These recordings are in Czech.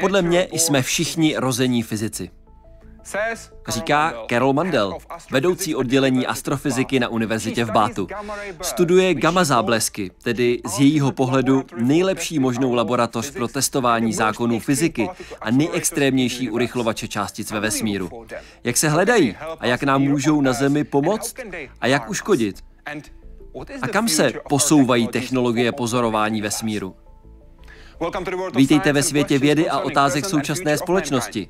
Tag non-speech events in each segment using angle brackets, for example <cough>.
Podle mě jsme všichni rození fyzici. Říká Carol Mandel, vedoucí oddělení astrofyziky na univerzitě v Bátu. Studuje gamma záblesky, tedy z jejího pohledu nejlepší možnou laboratoř pro testování zákonů fyziky a nejextrémnější urychlovače částic ve vesmíru. Jak se hledají a jak nám můžou na Zemi pomoct a jak uškodit. A kam se posouvají technologie pozorování vesmíru? Vítejte ve světě vědy a otázek současné společnosti.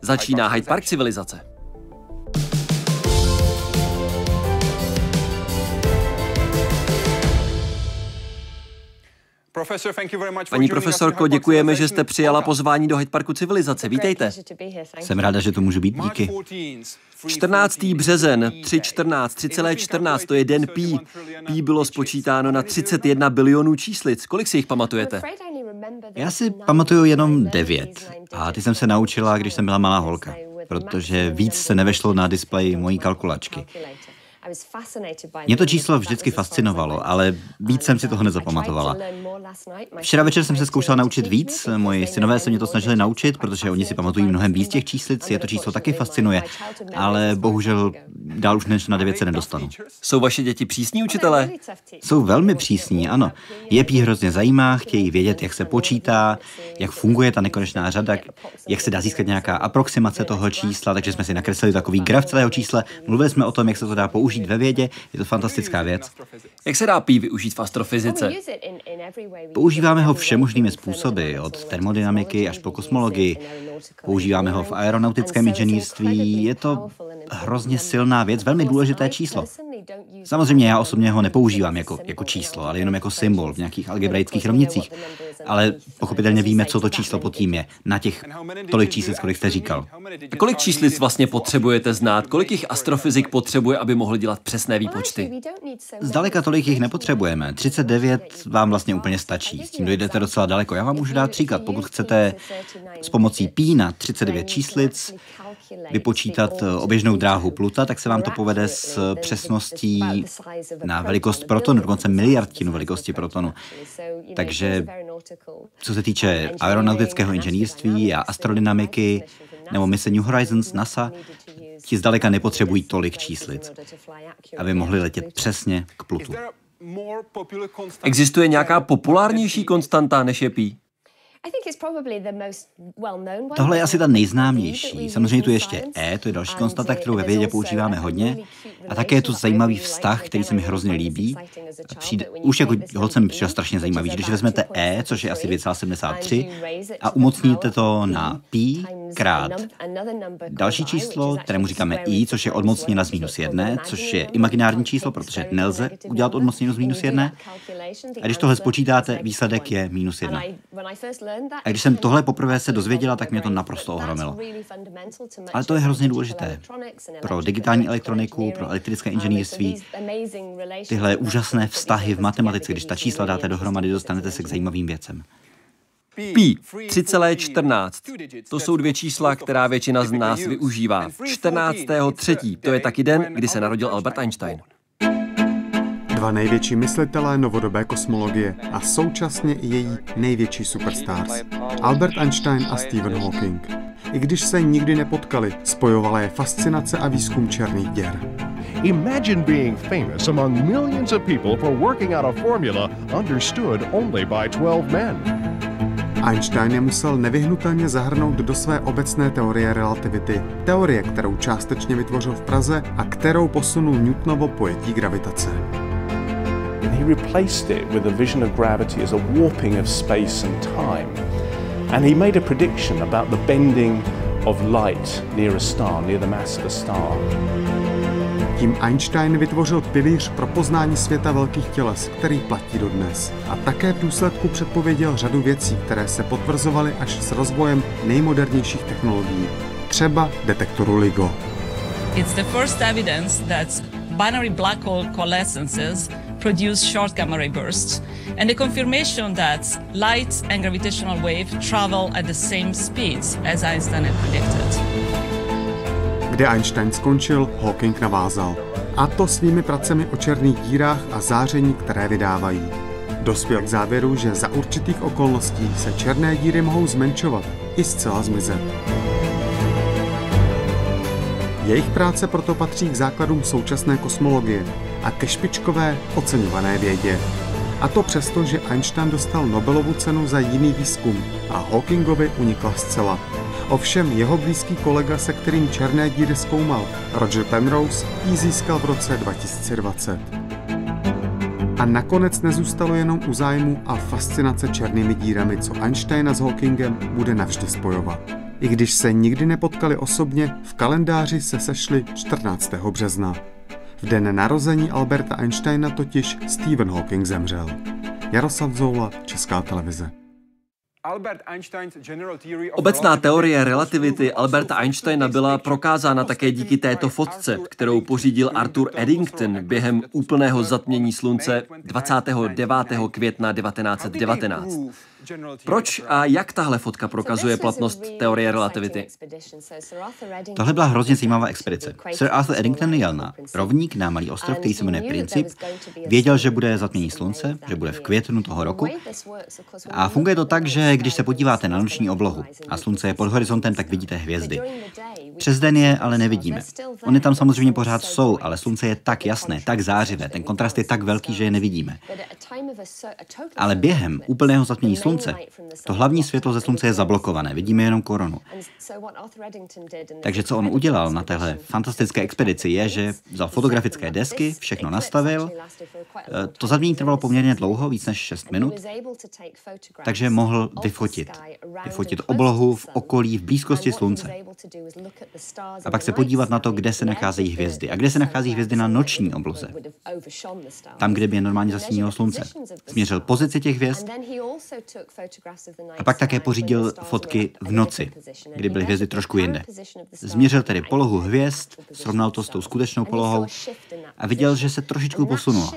Začíná Hyde Park civilizace. Paní profesorko, děkujeme, že jste přijala pozvání do Hyde Parku civilizace. Vítejte. Jsem ráda, že to můžu být, díky. 14. březen, 3.14, 3,14, to je den pí. Pí bylo spočítáno na 31 bilionů číslic. Kolik si jich pamatujete? Já si pamatuju jenom devět. A ty jsem se naučila, když jsem byla malá holka, protože víc se nevešlo na displeji mojí kalkulačky. Mě to číslo vždycky fascinovalo, ale víc jsem si toho nezapamatovala. Včera večer jsem se zkoušela naučit víc, moji synové se mě to snažili naučit, protože oni si pamatují mnohem víc těch číslic, je to číslo taky fascinuje, ale bohužel <laughs> dál už než na devět se nedostanu. Jsou vaše děti přísní učitelé? Jsou velmi přísní, ano. Je pí hrozně zajímá, chtějí vědět, jak se počítá, jak funguje ta nekonečná řada, jak se dá získat nějaká aproximace toho čísla, takže jsme si nakreslili takový graf celého čísla, mluvili jsme o tom, jak se to dá použít použít ve vědě, je to fantastická věc. Jak se dá pí využít v astrofyzice? Používáme ho všemožnými způsoby, od termodynamiky až po kosmologii. Používáme ho v aeronautickém inženýrství. Je to hrozně silná věc, velmi důležité číslo. Samozřejmě já osobně ho nepoužívám jako, jako číslo, ale jenom jako symbol v nějakých algebraických rovnicích. Ale pochopitelně víme, co to číslo pod tím je. Na těch tolik číslic, kolik jste říkal. A kolik číslic vlastně potřebujete znát? Kolik jich astrofyzik potřebuje, aby mohl dělat přesné výpočty? Zdaleka tolik jich nepotřebujeme. 39 vám vlastně úplně stačí. S tím dojdete docela daleko. Já vám můžu dát příklad. Pokud chcete s pomocí pí na 39 číslic vypočítat oběžnou dráhu Pluta, tak se vám to povede s přesností na velikost protonu, dokonce miliardtinu velikosti protonu. Takže co se týče aeronautického inženýrství a astrodynamiky nebo mise New Horizons NASA, ti zdaleka nepotřebují tolik číslic, aby mohli letět přesně k Plutu. Existuje nějaká populárnější konstanta než je pí? Tohle je asi ta nejznámější. Samozřejmě tu ještě E, to je další konstanta, kterou ve vědě používáme hodně. A také je tu zajímavý vztah, který se mi hrozně líbí. Přijde, už jako holce mi přišel strašně zajímavý, když vezmete E, což je asi 2,73, a umocníte to na pi krát další číslo, kterému říkáme i, což je odmocněna z minus jedné, což je imaginární číslo, protože nelze udělat odmocněnu z minus jedné. A když tohle spočítáte, výsledek je minus jedna. A když jsem tohle poprvé se dozvěděla, tak mě to naprosto ohromilo. Ale to je hrozně důležité pro digitální elektroniku, pro elektrické inženýrství. Tyhle úžasné vztahy v matematice, když ta čísla dáte dohromady, dostanete se k zajímavým věcem. Pi 3,14. To jsou dvě čísla, která většina z nás využívá. 14.3. To je taky den, kdy se narodil Albert Einstein. Dva největší myslitelé novodobé kosmologie a současně i její největší superstars. Albert Einstein a Stephen Hawking. I když se nikdy nepotkali, spojovala je fascinace a výzkum černých děr. Imagine being famous among millions of people for working out a formula understood only by 12 men. Einstein je musel nevyhnutelně zahrnout do své obecné teorie relativity. Teorie, kterou částečně vytvořil v Praze a kterou posunul Newtonovo pojetí gravitace. He replaced it with a vision of gravity as a warping of space and time. And he made a prediction about the bending of light near a star, near the mass of a star. Tím Einstein vytvořil pilíř pro poznání světa velkých těles, který platí dodnes. A také v důsledku předpověděl řadu věcí, které se potvrzovaly až s rozvojem nejmodernějších technologií, třeba detektoru LIGO. It's the first evidence that binary black hole coalescences produce short gamma ray bursts, and the confirmation that light and gravitational wave travel at the same speeds as Einstein had predicted. Kde Einstein skončil, Hawking navázal. A to svými pracemi o černých dírách a záření, které vydávají. Dospěl k závěru, že za určitých okolností se černé díry mohou zmenšovat i zcela zmizet. Jejich práce proto patří k základům současné kosmologie a ke špičkové oceňované vědě. A to přesto, že Einstein dostal Nobelovu cenu za jiný výzkum a Hawkingovi unikla zcela. Ovšem jeho blízký kolega, se kterým černé díry zkoumal, Roger Penrose, ji získal v roce 2020. A nakonec nezůstalo jenom u zájmu a fascinace černými dírami, co Einsteina s Hawkingem bude navždy spojovat. I když se nikdy nepotkali osobně, v kalendáři se sešli 14. března. V den narození Alberta Einsteina totiž Stephen Hawking zemřel. Jaroslav Zoula, Česká televize. Obecná teorie relativity Alberta Einsteina byla prokázána také díky této fotce, kterou pořídil Arthur Eddington během úplného zatmění slunce 29. května 1919. Proč a jak tahle fotka prokazuje platnost teorie relativity? Tohle byla hrozně zajímavá expedice. Sir Arthur Eddington jel na rovník na malý ostrov, který se jmenuje Princip. Věděl, že bude zatmění slunce, že bude v květnu toho roku. A funguje to tak, že když se podíváte na noční oblohu a slunce je pod horizontem, tak vidíte hvězdy. Přes den je ale nevidíme. Oni tam samozřejmě pořád jsou, ale slunce je tak jasné, tak zářivé, ten kontrast je tak velký, že je nevidíme. Ale během úplného zatmění slunce, to hlavní světlo ze slunce je zablokované, vidíme jenom korunu. Takže co on udělal na téhle fantastické expedici je, že vzal fotografické desky, všechno nastavil. Eh, to zatmění trvalo poměrně dlouho, víc než 6 minut, takže mohl vyfotit. Vyfotit oblohu v okolí, v blízkosti slunce a pak se podívat na to, kde se nacházejí hvězdy. A kde se nachází hvězdy na noční obloze. Tam, kde by je normálně zasínilo slunce. Změřil pozici těch hvězd a pak také pořídil fotky v noci, kdy byly hvězdy trošku jinde. Změřil tedy polohu hvězd, srovnal to s tou skutečnou polohou a viděl, že se trošičku posunula.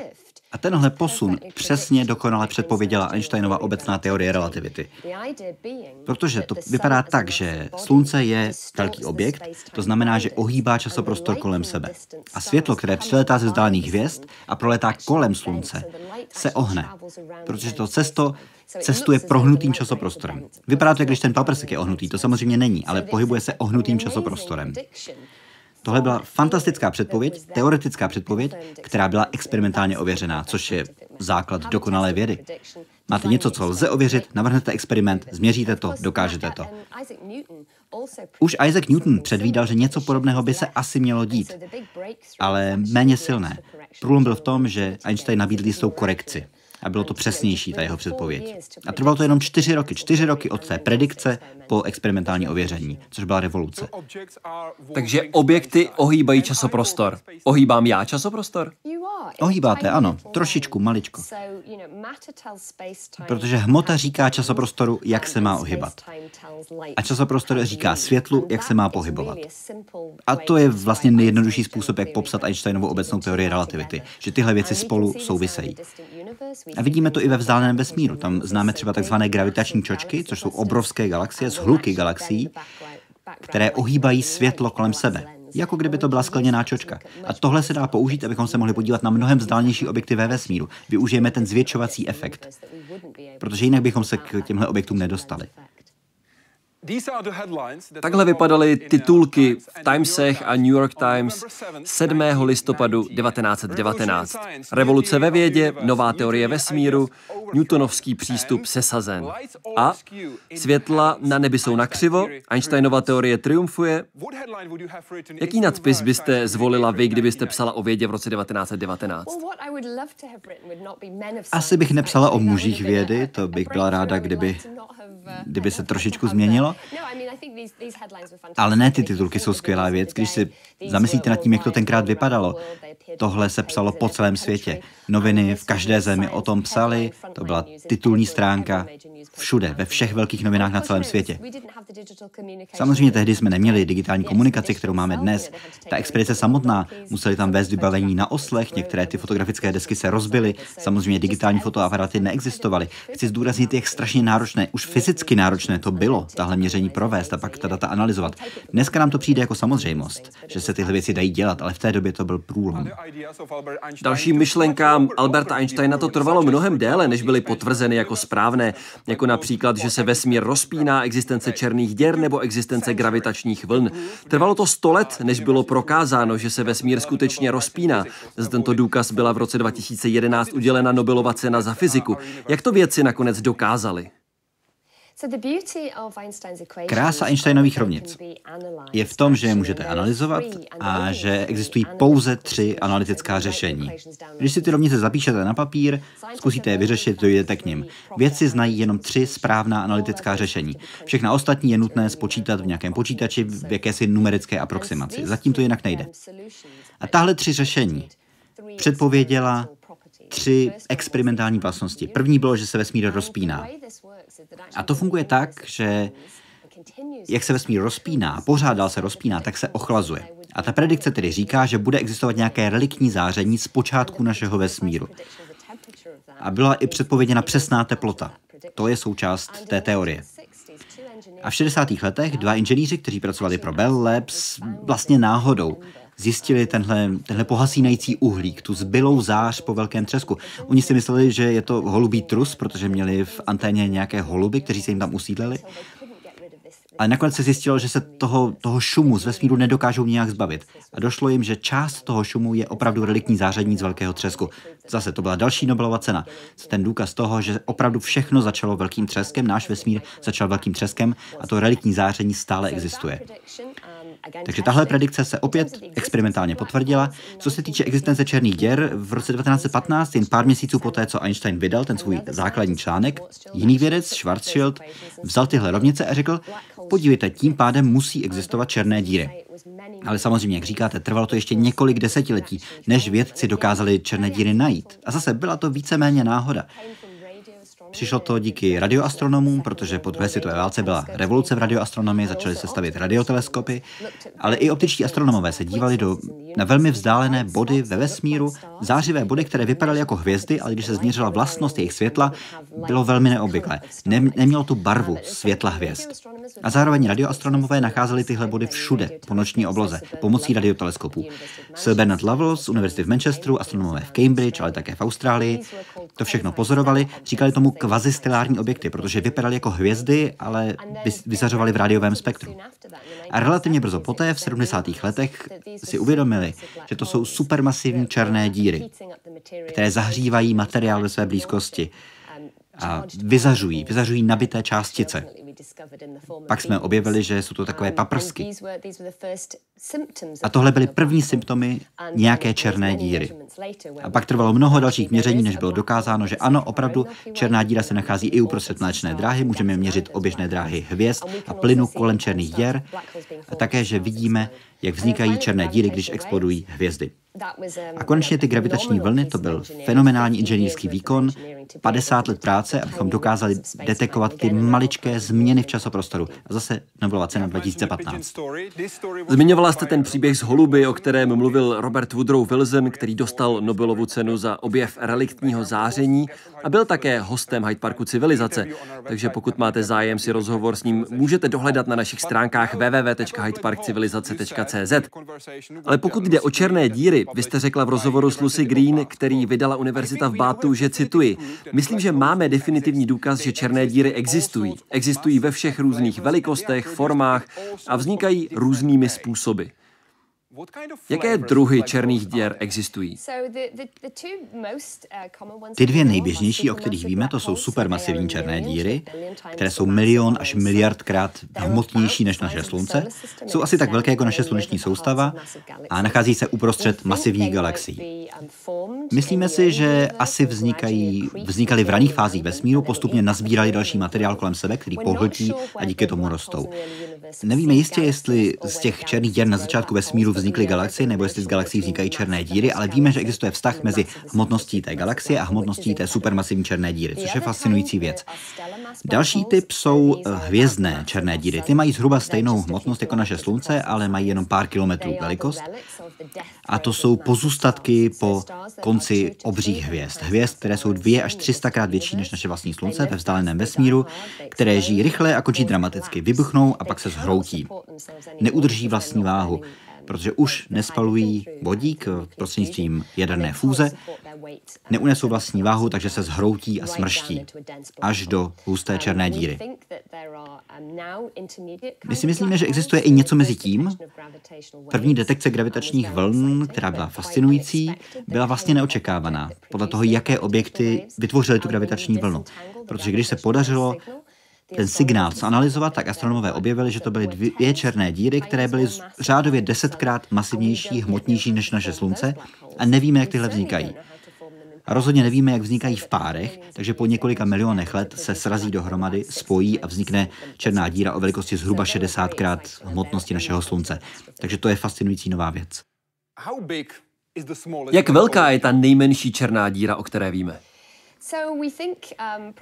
A tenhle posun přesně dokonale předpověděla Einsteinova obecná teorie relativity. Protože to vypadá tak, že Slunce je velký objekt, to znamená, že ohýbá časoprostor kolem sebe. A světlo, které přiletá ze vzdálených hvězd a proletá kolem Slunce, se ohne, protože to cesto cestuje prohnutým časoprostorem. Vypadá to, jak když ten paprsek je ohnutý, to samozřejmě není, ale pohybuje se ohnutým časoprostorem. Tohle byla fantastická předpověď, teoretická předpověď, která byla experimentálně ověřená, což je základ dokonalé vědy. Máte něco, co lze ověřit, navrhnete experiment, změříte to, dokážete to. Už Isaac Newton předvídal, že něco podobného by se asi mělo dít, ale méně silné. Průlom byl v tom, že Einstein nabídl jistou korekci a bylo to přesnější, ta jeho předpověď. A trvalo to jenom čtyři roky, čtyři roky od té predikce po experimentální ověření, což byla revoluce. Takže objekty ohýbají časoprostor. Ohýbám já časoprostor? Ohýbáte, ano, trošičku, maličko. Protože hmota říká časoprostoru, jak se má ohybat. A časoprostor říká světlu, jak se má pohybovat. A to je vlastně nejjednodušší způsob, jak popsat Einsteinovou obecnou teorii relativity, že tyhle věci spolu souvisejí. A vidíme to i ve vzdáleném vesmíru. Tam známe třeba takzvané gravitační čočky, což jsou obrovské galaxie, zhluky galaxií, které ohýbají světlo kolem sebe jako kdyby to byla skleněná čočka. A tohle se dá použít, abychom se mohli podívat na mnohem vzdálenější objekty ve vesmíru. Využijeme ten zvětšovací efekt, protože jinak bychom se k těmhle objektům nedostali. Takhle vypadaly titulky v Timesech a New York Times 7. listopadu 1919. Revoluce ve vědě, nová teorie vesmíru, Newtonovský přístup sesazen. A světla na nebi jsou nakřivo, Einsteinova teorie triumfuje. Jaký nadpis byste zvolila vy, kdybyste psala o vědě v roce 1919? Asi bych nepsala o mužích vědy, to bych byla ráda, kdyby kdyby se trošičku změnilo. Ale ne, ty titulky jsou skvělá věc. Když si zamyslíte nad tím, jak to tenkrát vypadalo, tohle se psalo po celém světě. Noviny v každé zemi o tom psali, to byla titulní stránka všude, ve všech velkých novinách na celém světě. Samozřejmě tehdy jsme neměli digitální komunikaci, kterou máme dnes. Ta expedice samotná, museli tam vést vybavení na oslech, některé ty fotografické desky se rozbily, samozřejmě digitální fotoaparaty neexistovaly. Chci zdůraznit, jak strašně náročné, už fyzicky náročné to bylo, tahle měření provést a pak ta data analyzovat. Dneska nám to přijde jako samozřejmost, že se tyhle věci dají dělat, ale v té době to byl průlom. Dalším myšlenkám Alberta Einsteina to trvalo mnohem déle, než byly potvrzeny jako správné, jako například, že se vesmír rozpíná, existence černých děr nebo existence gravitačních vln. Trvalo to 100 let, než bylo prokázáno, že se vesmír skutečně rozpíná. Za tento důkaz byla v roce 2011 udělena Nobelova cena za fyziku. Jak to věci nakonec dokázali? Krása Einsteinových rovnic je v tom, že je můžete analyzovat a že existují pouze tři analytická řešení. Když si ty rovnice zapíšete na papír, zkusíte je vyřešit, dojdete k nim. Vědci znají jenom tři správná analytická řešení. Všechna ostatní je nutné spočítat v nějakém počítači v jakési numerické aproximaci. Zatím to jinak nejde. A tahle tři řešení předpověděla tři experimentální vlastnosti. První bylo, že se vesmír rozpíná. A to funguje tak, že jak se vesmír rozpíná, pořád dál se rozpíná, tak se ochlazuje. A ta predikce tedy říká, že bude existovat nějaké reliktní záření z počátku našeho vesmíru. A byla i předpověděna přesná teplota. To je součást té teorie. A v 60. letech dva inženýři, kteří pracovali pro Bell Labs, vlastně náhodou zjistili tenhle, tenhle pohasínající uhlík, tu zbylou zář po velkém třesku. Oni si mysleli, že je to holubý trus, protože měli v anténě nějaké holuby, kteří se jim tam usídleli. Ale nakonec se zjistilo, že se toho, toho šumu z vesmíru nedokážou nějak zbavit. A došlo jim, že část toho šumu je opravdu reliktní záření z velkého třesku. Zase to byla další Nobelova cena. Ten důkaz toho, že opravdu všechno začalo velkým třeskem, náš vesmír začal velkým třeskem a to reliktní záření stále existuje. Takže tahle predikce se opět experimentálně potvrdila. Co se týče existence černých děr, v roce 1915, jen pár měsíců poté, co Einstein vydal ten svůj základní článek, jiný vědec, Schwarzschild, vzal tyhle rovnice a řekl, podívejte, tím pádem musí existovat černé díry. Ale samozřejmě, jak říkáte, trvalo to ještě několik desetiletí, než vědci dokázali černé díry najít. A zase byla to víceméně náhoda. Přišlo to díky radioastronomům, protože po druhé světové válce byla revoluce v radioastronomii, začaly se stavit radioteleskopy, ale i optičtí astronomové se dívali do, na velmi vzdálené body ve vesmíru, zářivé body, které vypadaly jako hvězdy, ale když se změřila vlastnost jejich světla, bylo velmi neobvyklé. Ne, nemělo tu barvu světla hvězd. A zároveň radioastronomové nacházeli tyhle body všude po noční obloze pomocí radioteleskopů. Sir Bernard Lovell z Univerzity v Manchesteru, astronomové v Cambridge, ale také v Austrálii, to všechno pozorovali, říkali tomu kvazistelární objekty, protože vypadaly jako hvězdy, ale vyzařovaly v rádiovém spektru. A relativně brzo poté, v 70. letech, si uvědomili, že to jsou supermasivní černé díry, které zahřívají materiál ve své blízkosti a vyzařují, vyzařují nabité částice. Pak jsme objevili, že jsou to takové paprsky. A tohle byly první symptomy nějaké černé díry. A pak trvalo mnoho dalších měření, než bylo dokázáno, že ano, opravdu černá díra se nachází i uprostřed mléčné dráhy, můžeme měřit oběžné dráhy hvězd a plynu kolem černých děr. a také, že vidíme, jak vznikají černé díry, když explodují hvězdy. A konečně ty gravitační vlny, to byl fenomenální inženýrský výkon, 50 let práce, abychom dokázali detekovat ty maličké změny v časoprostoru. A zase Nobelova cena 2015. Zmiňovala jste ten příběh z holuby, o kterém mluvil Robert Woodrow Wilson, který dostal Nobelovu cenu za objev reliktního záření a byl také hostem Hyde Parku civilizace. Takže pokud máte zájem si rozhovor s ním, můžete dohledat na našich stránkách www.hydeparkcivilizace.cz. Ale pokud jde o černé díry, vy jste řekla v rozhovoru s Lucy Green, který vydala univerzita v Bátu, že cituji, myslím, že máme definitivní důkaz, že černé díry existují. Existují ve všech různých velikostech, formách a vznikají různými způsoby. Jaké druhy černých děr existují? Uh, Ty dvě nejběžnější, o kterých víme, to jsou supermasivní černé díry, které jsou milion až miliardkrát hmotnější než naše Slunce. Jsou asi tak velké jako naše sluneční soustava a nachází se uprostřed masivních galaxií. Um, Myslíme si, že asi vznikají, vznikaly v raných fázích vesmíru, postupně nazbírali další materiál kolem sebe, který pohltí a díky tomu rostou. Nevíme jistě, jestli z těch černých děr na začátku vesmíru vznikly galaxie, nebo jestli z galaxií vznikají černé díry, ale víme, že existuje vztah mezi hmotností té galaxie a hmotností té supermasivní černé díry, což je fascinující věc. Další typ jsou eh, hvězdné černé díry. Ty mají zhruba stejnou hmotnost jako naše Slunce, ale mají jenom pár kilometrů velikost. A to jsou pozůstatky po konci obřích hvězd. Hvězd, které jsou dvě až 300 krát větší než naše vlastní slunce ve vzdáleném vesmíru, které žijí rychle a končí dramaticky, vybuchnou a pak se zhroutí. Neudrží vlastní váhu protože už nespalují vodík prostřednictvím jaderné fúze, neunesou vlastní váhu, takže se zhroutí a smrští až do husté černé díry. My si myslíme, že existuje i něco mezi tím. První detekce gravitačních vln, která byla fascinující, byla vlastně neočekávaná, podle toho, jaké objekty vytvořily tu gravitační vlnu. Protože když se podařilo ten signál zanalizovat, tak astronomové objevili, že to byly dvě černé díry, které byly řádově desetkrát masivnější, hmotnější než naše Slunce a nevíme, jak tyhle vznikají. A rozhodně nevíme, jak vznikají v párech, takže po několika milionech let se srazí dohromady, spojí a vznikne černá díra o velikosti zhruba 60 krát hmotnosti našeho Slunce. Takže to je fascinující nová věc. Jak velká je ta nejmenší černá díra, o které víme? Um,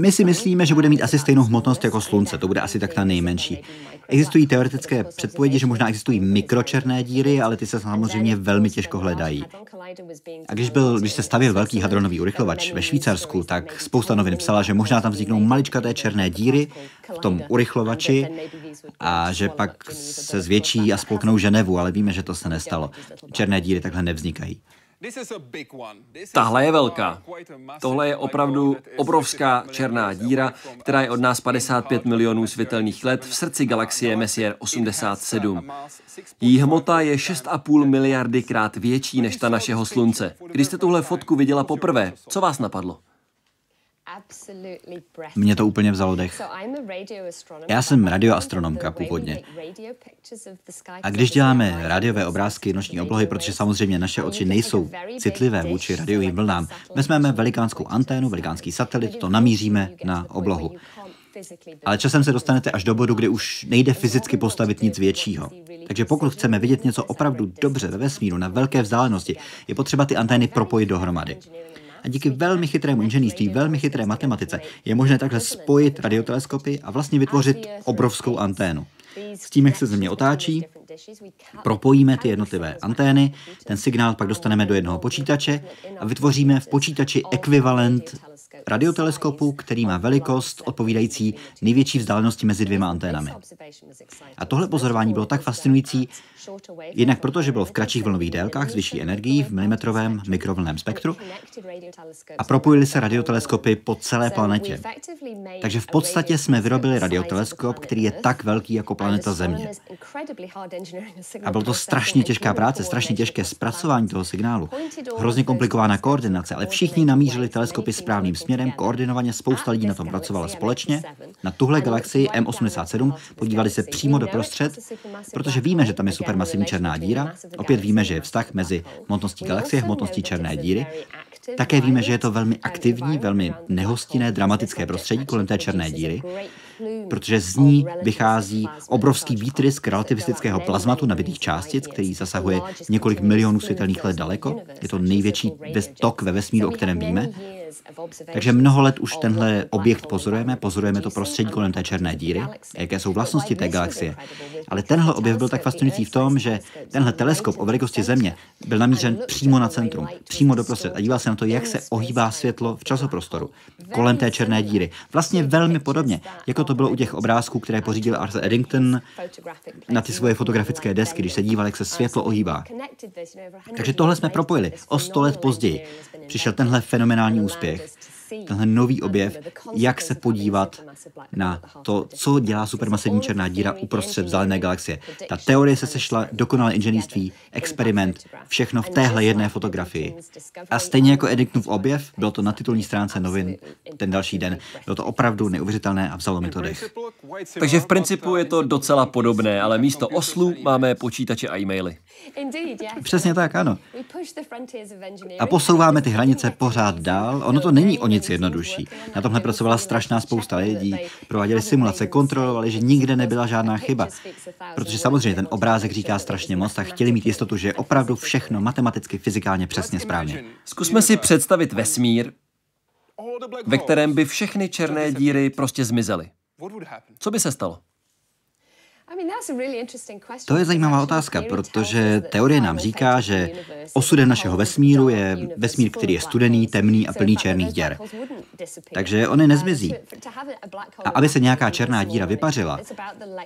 My si myslíme, že bude mít asi stejnou hmotnost jako Slunce, to bude asi tak ta nejmenší. Existují teoretické předpovědi, že možná existují mikročerné díry, ale ty se samozřejmě velmi těžko hledají. A když, byl, když se stavil velký hadronový urychlovač ve Švýcarsku, tak spousta novin psala, že možná tam vzniknou maličkaté černé díry v tom urychlovači a že pak se zvětší a spolknou Ženevu, ale víme, že to se nestalo. Černé díry takhle nevznikají. Tahle je velká. Tohle je opravdu obrovská černá díra, která je od nás 55 milionů světelných let v srdci galaxie Messier 87. Její hmota je 6,5 miliardy krát větší než ta našeho slunce. Když jste tuhle fotku viděla poprvé, co vás napadlo? Mě to úplně vzalo dech. Já jsem radioastronomka původně. A když děláme rádiové obrázky noční oblohy, protože samozřejmě naše oči nejsou citlivé vůči radiovým vlnám, vezmeme velikánskou anténu, velikánský satelit, to namíříme na oblohu. Ale časem se dostanete až do bodu, kdy už nejde fyzicky postavit nic většího. Takže pokud chceme vidět něco opravdu dobře ve vesmíru na velké vzdálenosti, je potřeba ty antény propojit dohromady. A díky velmi chytrému inženýrství, velmi chytré matematice je možné takhle spojit radioteleskopy a vlastně vytvořit obrovskou anténu. S tím, jak se země otáčí, propojíme ty jednotlivé antény, ten signál pak dostaneme do jednoho počítače a vytvoříme v počítači ekvivalent radioteleskopu, který má velikost odpovídající největší vzdálenosti mezi dvěma anténami. A tohle pozorování bylo tak fascinující, jednak proto, že bylo v kratších vlnových délkách s vyšší energií v milimetrovém mikrovlném spektru a propojili se radioteleskopy po celé planetě. Takže v podstatě jsme vyrobili radioteleskop, který je tak velký jako planeta Země. A bylo to strašně těžká práce, strašně těžké zpracování toho signálu, hrozně komplikovaná koordinace, ale všichni namířili teleskopy správným směrem, koordinovaně spousta lidí na tom pracovala společně. Na tuhle galaxii M87 podívali se přímo do prostřed, protože víme, že tam je supermasivní černá díra. Opět víme, že je vztah mezi hmotností galaxie a hmotností černé díry. Také víme, že je to velmi aktivní, velmi nehostinné, dramatické prostředí kolem té černé díry, protože z ní vychází obrovský výtrysk relativistického plazmatu nabitých částic, který zasahuje několik milionů světelných let daleko. Je to největší tok ve vesmíru, o kterém víme. Takže mnoho let už tenhle objekt pozorujeme, pozorujeme to prostředí kolem té černé díry, jaké jsou vlastnosti té galaxie. Ale tenhle objev byl tak fascinující v tom, že tenhle teleskop o velikosti Země byl namířen přímo na centrum, přímo do prostřed a díval se na to, jak se ohýbá světlo v časoprostoru kolem té černé díry. Vlastně velmi podobně, jako to bylo u těch obrázků, které pořídil Arthur Eddington na ty svoje fotografické desky, když se díval, jak se světlo ohýbá. Takže tohle jsme propojili. O sto let později. přišel tenhle fenomenální úspěch Okay. Tenhle nový objev, jak se podívat na to, co dělá supermasivní černá díra uprostřed vzdálené galaxie. Ta teorie se sešla, dokonalé inženýrství, experiment, všechno v téhle jedné fotografii. A stejně jako Eddingtonův objev, bylo to na titulní stránce novin ten další den. Bylo to opravdu neuvěřitelné a vzalo mi to dech. Takže v principu je to docela podobné, ale místo oslu máme počítače a e-maily. Přesně tak, ano. A posouváme ty hranice pořád dál. Ono to není o nic jednodušší. Na tomhle pracovala strašná spousta lidí, prováděli simulace, kontrolovali, že nikde nebyla žádná chyba. Protože samozřejmě ten obrázek říká strašně moc, tak chtěli mít jistotu, že je opravdu všechno matematicky, fyzikálně přesně správně. Zkusme si představit vesmír, ve kterém by všechny černé díry prostě zmizely. Co by se stalo? To je zajímavá otázka, protože teorie nám říká, že osudem našeho vesmíru je vesmír, který je studený, temný a plný černých děr. Takže oni nezmizí. A aby se nějaká černá díra vypařila,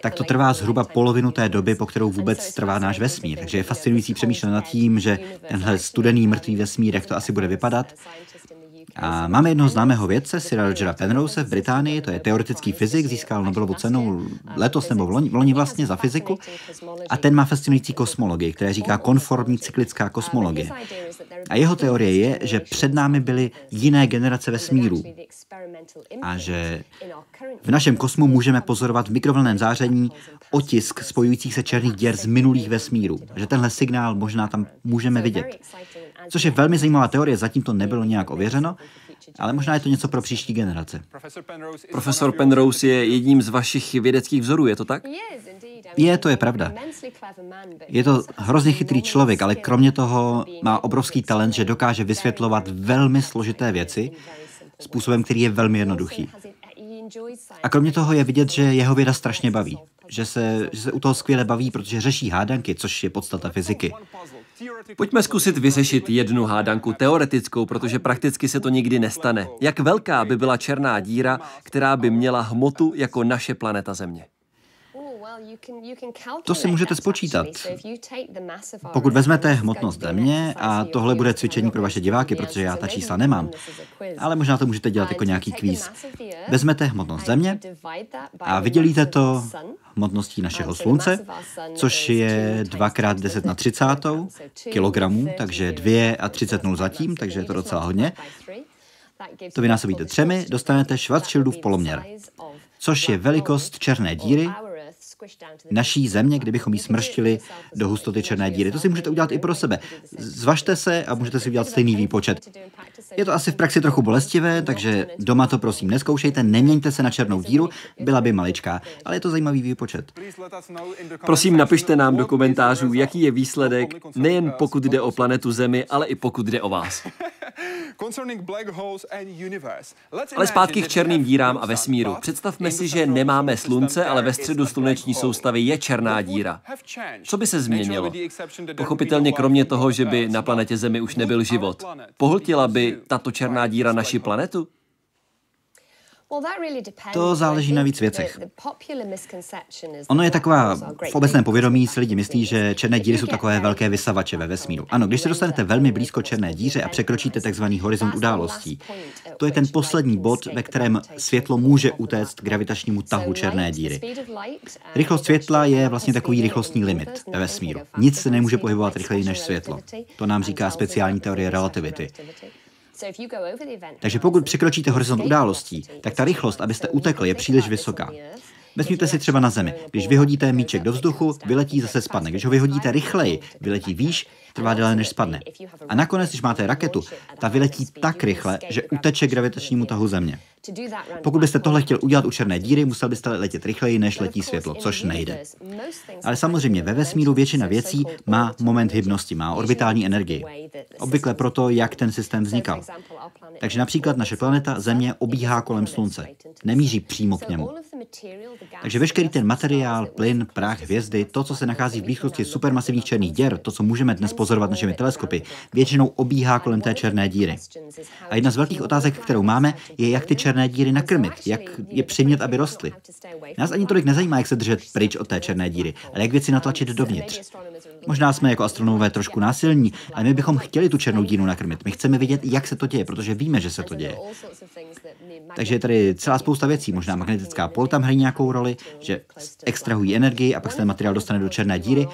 tak to trvá zhruba polovinu té doby, po kterou vůbec trvá náš vesmír. Takže je fascinující přemýšlet nad tím, že tenhle studený mrtvý vesmír, jak to asi bude vypadat, a máme jednoho známého vědce, Sira Rogera Penrose v Británii, to je teoretický fyzik, získal Nobelovu cenu letos nebo v loni, v loni vlastně za fyziku. A ten má fascinující kosmologii, která říká konformní cyklická kosmologie. A jeho teorie je, že před námi byly jiné generace vesmíru a že v našem kosmu můžeme pozorovat v mikrovlném záření otisk spojujících se černých děr z minulých vesmírů. Že tenhle signál možná tam můžeme vidět. Což je velmi zajímavá teorie, zatím to nebylo nějak ověřeno, ale možná je to něco pro příští generace. Profesor Penrose je jedním z vašich vědeckých vzorů, je to tak? Je, to je pravda. Je to hrozně chytrý člověk, ale kromě toho má obrovský talent, že dokáže vysvětlovat velmi složité věci způsobem, který je velmi jednoduchý. A kromě toho je vidět, že jeho věda strašně baví. Že se, že se u toho skvěle baví, protože řeší hádanky, což je podstata fyziky. Pojďme zkusit vyřešit jednu hádanku teoretickou, protože prakticky se to nikdy nestane. Jak velká by byla černá díra, která by měla hmotu jako naše planeta Země? To si můžete spočítat. Pokud vezmete hmotnost země, a tohle bude cvičení pro vaše diváky, protože já ta čísla nemám, ale možná to můžete dělat jako nějaký kvíz. Vezmete hmotnost země a vydělíte to hmotností našeho slunce, což je 2x10 na <laughs> 30 kilogramů, takže 2 a 30 nul zatím, takže je to docela hodně. To vynásobíte třemi, dostanete Schwarzschildův poloměr, což je velikost černé díry, naší země, kdybychom ji smrštili do hustoty černé díry. To si můžete udělat i pro sebe. Zvažte se a můžete si udělat stejný výpočet. Je to asi v praxi trochu bolestivé, takže doma to prosím neskoušejte, neměňte se na černou díru, byla by maličká, ale je to zajímavý výpočet. Prosím, napište nám do komentářů, jaký je výsledek, nejen pokud jde o planetu Zemi, ale i pokud jde o vás. Ale zpátky k černým dírám a vesmíru. Představme si, že nemáme slunce, ale ve středu sluneční soustavy je černá díra. Co by se změnilo? Pochopitelně kromě toho, že by na planetě Zemi už nebyl život. Pohltila by tato černá díra naši planetu? To záleží na víc věcech. Ono je taková, v obecném povědomí si lidi myslí, že černé díry jsou takové velké vysavače ve vesmíru. Ano, když se dostanete velmi blízko černé díře a překročíte tzv. horizont událostí, to je ten poslední bod, ve kterém světlo může utéct gravitačnímu tahu černé díry. Rychlost světla je vlastně takový rychlostní limit ve vesmíru. Nic se nemůže pohybovat rychleji než světlo. To nám říká speciální teorie relativity. Takže pokud překročíte horizont událostí, tak ta rychlost, abyste utekli, je příliš vysoká. Vezměte si třeba na Zemi. Když vyhodíte míček do vzduchu, vyletí, zase spadne. Když ho vyhodíte rychleji, vyletí výš, trvá déle, než spadne. A nakonec, když máte raketu, ta vyletí tak rychle, že uteče gravitačnímu tahu Země. Pokud byste tohle chtěl udělat u černé díry, musel byste letět rychleji, než letí světlo, což nejde. Ale samozřejmě ve vesmíru většina věcí má moment hybnosti, má orbitální energii. Obvykle proto, jak ten systém vznikal. Takže například naše planeta Země obíhá kolem Slunce. Nemíří přímo k němu. Takže veškerý ten materiál, plyn, prach, hvězdy, to, co se nachází v blízkosti supermasivních černých děr, to, co můžeme dnes pozorovat našimi teleskopy, většinou obíhá kolem té černé díry. A jedna z velkých otázek, kterou máme, je, jak ty černé díry nakrmit, jak je přimět, aby rostly. Nás ani tolik nezajímá, jak se držet pryč od té černé díry, ale jak věci natlačit dovnitř. Možná jsme jako astronomové trošku násilní, ale my bychom chtěli tu černou díru nakrmit. My chceme vidět, jak se to děje, protože víme, že se to děje. Takže je tady celá spousta věcí. Možná magnetická pol tam hrají nějakou roli, že extrahují energii a pak se ten materiál dostane do černé díry.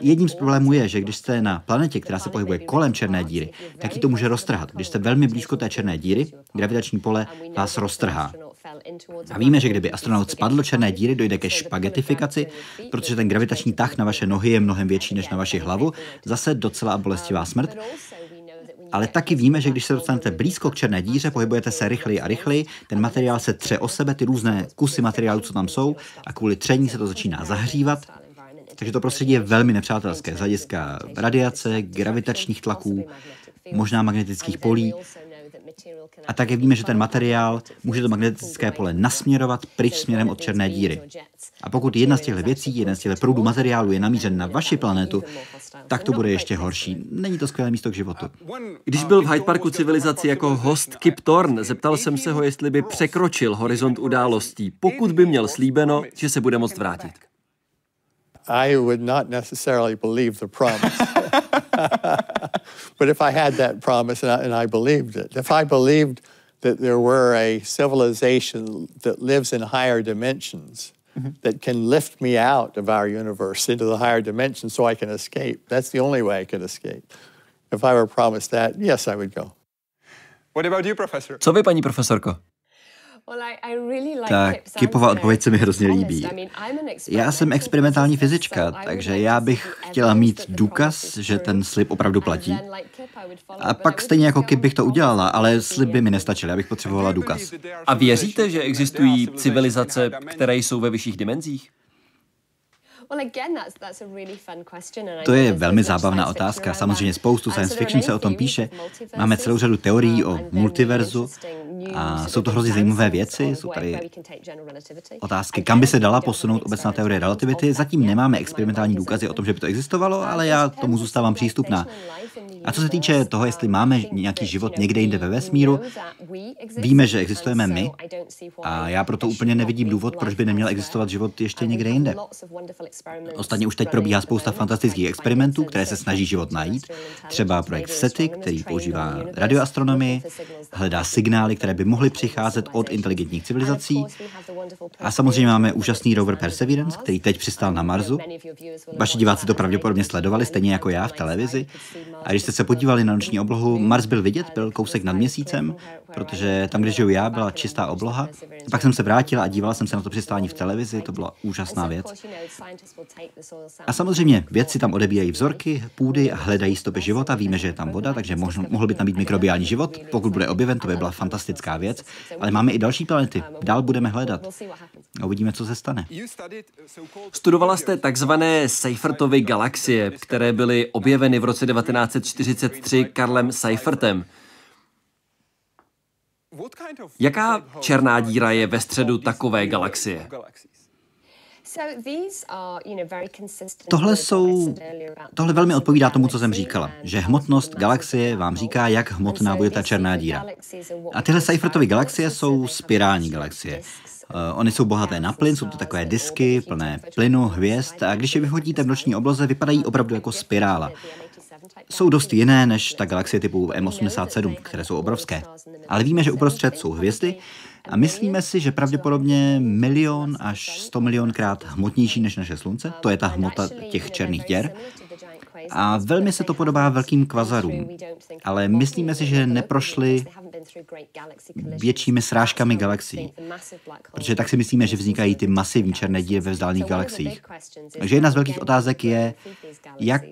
Jedním z problémů je, že když jste na planetě, která se pohybuje kolem černé díry, tak ji to může roztrhat. Když jste velmi blízko té černé díry, gravitační pole vás roztrhá. A víme, že kdyby astronaut spadl do černé díry, dojde ke špagetifikaci, protože ten gravitační tah na vaše nohy je mnohem větší než na vaši hlavu. Zase docela bolestivá smrt. Ale taky víme, že když se dostanete blízko k černé díře, pohybujete se rychleji a rychleji, ten materiál se tře o sebe, ty různé kusy materiálu, co tam jsou, a kvůli tření se to začíná zahřívat. Takže to prostředí je velmi nepřátelské z hlediska radiace, gravitačních tlaků, možná magnetických polí. A také víme, že ten materiál může to magnetické pole nasměrovat pryč směrem od černé díry. A pokud jedna z těchto věcí, jeden z těchto proudů materiálu je namířen na vaši planetu, tak to bude ještě horší. Není to skvělé místo k životu. Když byl v Hyde Parku civilizaci jako host Kip Thorne, zeptal jsem se ho, jestli by překročil horizont událostí, pokud by měl slíbeno, že se bude moct vrátit. I would not necessarily believe the promise. <laughs> but if I had that promise and I, and I believed it, if I believed that there were a civilization that lives in higher dimensions, mm-hmm. that can lift me out of our universe into the higher dimension so I can escape. That's the only way I could escape. If I were promised that, yes, I would go. What about you, professor? Co vy, paní profesorko? Ta Kipova odpověď se mi hrozně líbí. Já jsem experimentální fyzička, takže já bych chtěla mít důkaz, že ten slib opravdu platí. A pak stejně jako Kip bych to udělala, ale slib by mi nestačil, já bych potřebovala důkaz. A věříte, že existují civilizace, které jsou ve vyšších dimenzích? To je velmi zábavná otázka. Samozřejmě spoustu science fiction se o tom píše. Máme celou řadu teorií o multiverzu a jsou to hrozně zajímavé věci. Jsou tady otázky, kam by se dala posunout obecná teorie relativity. Zatím nemáme experimentální důkazy o tom, že by to existovalo, ale já tomu zůstávám přístupná. A co se týče toho, jestli máme nějaký život někde jinde ve vesmíru, víme, že existujeme my a já proto úplně nevidím důvod, proč by neměl existovat život ještě někde jinde. Ostatně už teď probíhá spousta fantastických experimentů, které se snaží život najít. Třeba projekt SETI, který používá radioastronomii, hledá signály, které by mohly přicházet od inteligentních civilizací. A samozřejmě máme úžasný rover Perseverance, který teď přistál na Marsu. Vaši diváci to pravděpodobně sledovali, stejně jako já v televizi. A když jste se podívali na noční oblohu, Mars byl vidět, byl kousek nad měsícem, protože tam, kde žiju já, byla čistá obloha. Pak jsem se vrátila a dívala jsem se na to přistání v televizi, to byla úžasná věc. A samozřejmě vědci tam odebírají vzorky půdy a hledají stopy života. Víme, že je tam voda, takže možno, mohl by tam být mikrobiální život. Pokud bude objeven, to by byla fantastická věc. Ale máme i další planety. Dál budeme hledat. A uvidíme, co se stane. Studovala jste takzvané Seifertovy galaxie, které byly objeveny v roce 1943 Karlem Seifertem. Jaká černá díra je ve středu takové galaxie? Tohle, jsou, tohle velmi odpovídá tomu, co jsem říkala, že hmotnost galaxie vám říká, jak hmotná bude ta černá díra. A tyhle Seifertovy galaxie jsou spirální galaxie. Uh, Ony jsou bohaté na plyn, jsou to takové disky plné plynu, hvězd a když je vyhodíte v noční obloze, vypadají opravdu jako spirála. Jsou dost jiné než ta galaxie typu M87, které jsou obrovské. Ale víme, že uprostřed jsou hvězdy a myslíme si, že pravděpodobně milion až 100 milionkrát hmotnější než naše slunce, to je ta hmota těch černých děr, a velmi se to podobá velkým kvazarům, ale myslíme si, že neprošly většími srážkami galaxií, protože tak si myslíme, že vznikají ty masivní černé díry ve vzdálených galaxiích. Takže jedna z velkých otázek je, jak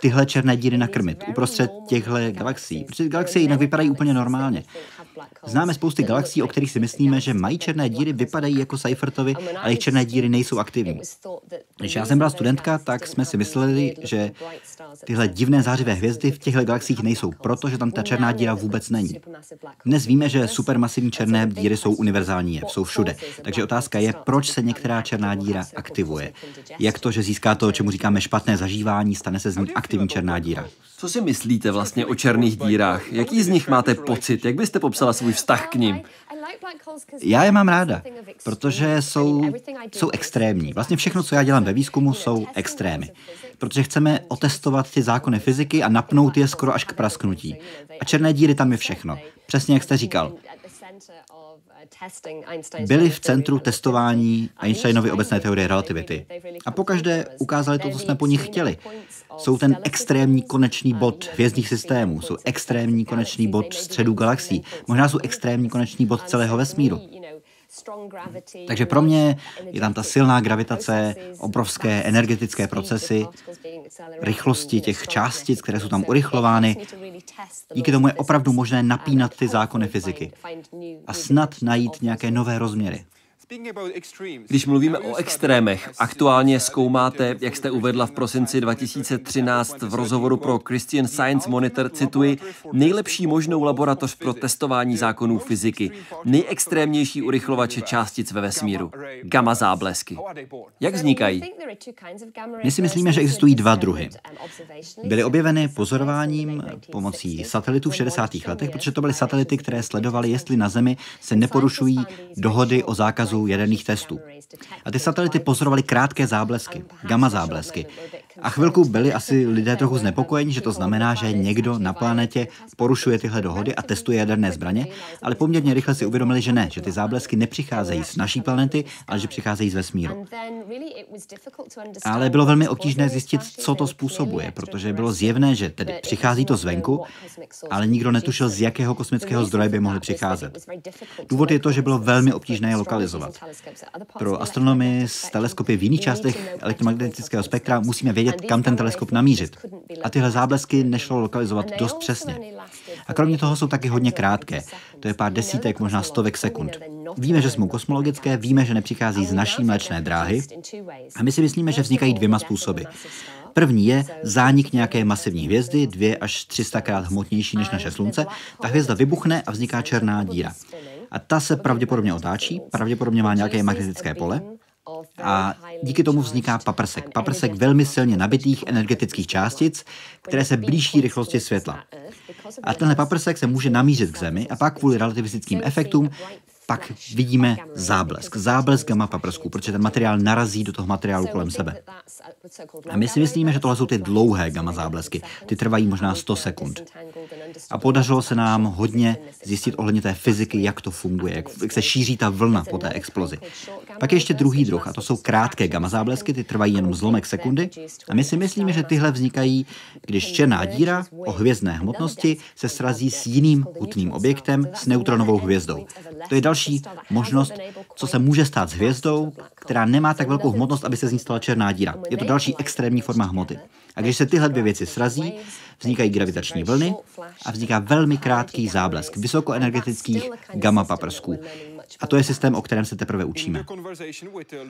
tyhle černé díry nakrmit uprostřed těchto galaxií, protože galaxie jinak vypadají úplně normálně. Známe spousty galaxií, o kterých si myslíme, že mají černé díry, vypadají jako Seifertovi, ale jejich černé díry nejsou aktivní. Když já jsem byla studentka, tak jsme si mysleli, že tyhle divné zářivé hvězdy v těchto galaxiích nejsou, protože tam ta černá díra vůbec není. Dnes víme, že supermasivní černé díry jsou univerzální, jsou všude. Takže otázka je, proč se některá černá díra aktivuje. Jak to, že získá to, čemu říkáme špatné zažívání, stane se z ní aktivní černá díra. Co si myslíte vlastně o černých dírách? Jaký z nich máte pocit? Jak byste popsala svůj vztah k ním? Já je mám ráda, protože jsou, jsou extrémní. Vlastně všechno, co já dělám ve výzkumu, jsou extrémy. Protože chceme otestovat ty zákony fyziky a napnout je skoro až k prasknutí. A černé díry tam je všechno. Přesně jak jste říkal byli v centru testování Einsteinovy obecné teorie relativity. A pokaždé ukázali to, co jsme po nich chtěli. Jsou ten extrémní konečný bod hvězdných systémů, jsou extrémní konečný bod středů galaxií, možná jsou extrémní konečný bod celého vesmíru. Takže pro mě je tam ta silná gravitace, obrovské energetické procesy, rychlosti těch částic, které jsou tam urychlovány. Díky tomu je opravdu možné napínat ty zákony fyziky a snad najít nějaké nové rozměry. Když mluvíme o extrémech, aktuálně zkoumáte, jak jste uvedla v prosinci 2013 v rozhovoru pro Christian Science Monitor, cituji, nejlepší možnou laboratoř pro testování zákonů fyziky, nejextrémnější urychlovače částic ve vesmíru, gamma záblesky. Jak vznikají? My si myslíme, že existují dva druhy. Byly objeveny pozorováním pomocí satelitů v 60. letech, protože to byly satelity, které sledovaly, jestli na Zemi se neporušují dohody o zákazu jaderných testů. A ty satelity pozorovaly krátké záblesky, gamma záblesky. A chvilku byli asi lidé trochu znepokojeni, že to znamená, že někdo na planetě porušuje tyhle dohody a testuje jaderné zbraně, ale poměrně rychle si uvědomili, že ne, že ty záblesky nepřicházejí z naší planety, ale že přicházejí z vesmíru. Ale bylo velmi obtížné zjistit, co to způsobuje, protože bylo zjevné, že tedy přichází to zvenku, ale nikdo netušil, z jakého kosmického zdroje by mohly přicházet. Důvod je to, že bylo velmi obtížné je lokalizovat. Pro astronomy s teleskopy v jiných částech elektromagnetického spektra musíme vědět, vědět, kam ten teleskop namířit. A tyhle záblesky nešlo lokalizovat dost přesně. A kromě toho jsou taky hodně krátké. To je pár desítek, možná stovek sekund. Víme, že jsou kosmologické, víme, že nepřichází z naší mléčné dráhy a my si myslíme, že vznikají dvěma způsoby. První je zánik nějaké masivní hvězdy, dvě až 300 krát hmotnější než naše Slunce. Ta hvězda vybuchne a vzniká černá díra. A ta se pravděpodobně otáčí, pravděpodobně má nějaké magnetické pole a díky tomu vzniká paprsek. Paprsek velmi silně nabitých energetických částic, které se blíží rychlosti světla. A tenhle paprsek se může namířit k Zemi a pak kvůli relativistickým efektům pak vidíme záblesk, záblesk gamma paprsků, protože ten materiál narazí do toho materiálu kolem sebe. A my si myslíme, že tohle jsou ty dlouhé gamma záblesky. Ty trvají možná 100 sekund. A podařilo se nám hodně zjistit ohledně té fyziky, jak to funguje, jak, se šíří ta vlna po té explozi. Pak je ještě druhý druh, a to jsou krátké gamma záblesky, ty trvají jenom zlomek sekundy. A my si myslíme, že tyhle vznikají, když černá díra o hvězdné hmotnosti se srazí s jiným hutným objektem, s neutronovou hvězdou. To je další možnost, co se může stát s hvězdou, která nemá tak velkou hmotnost, aby se z ní stala černá díra. Je to další extrémní forma hmoty. A když se tyhle dvě věci srazí, vznikají gravitační vlny a vzniká velmi krátký záblesk vysokoenergetických gamma paprsků. A to je systém, o kterém se teprve učíme.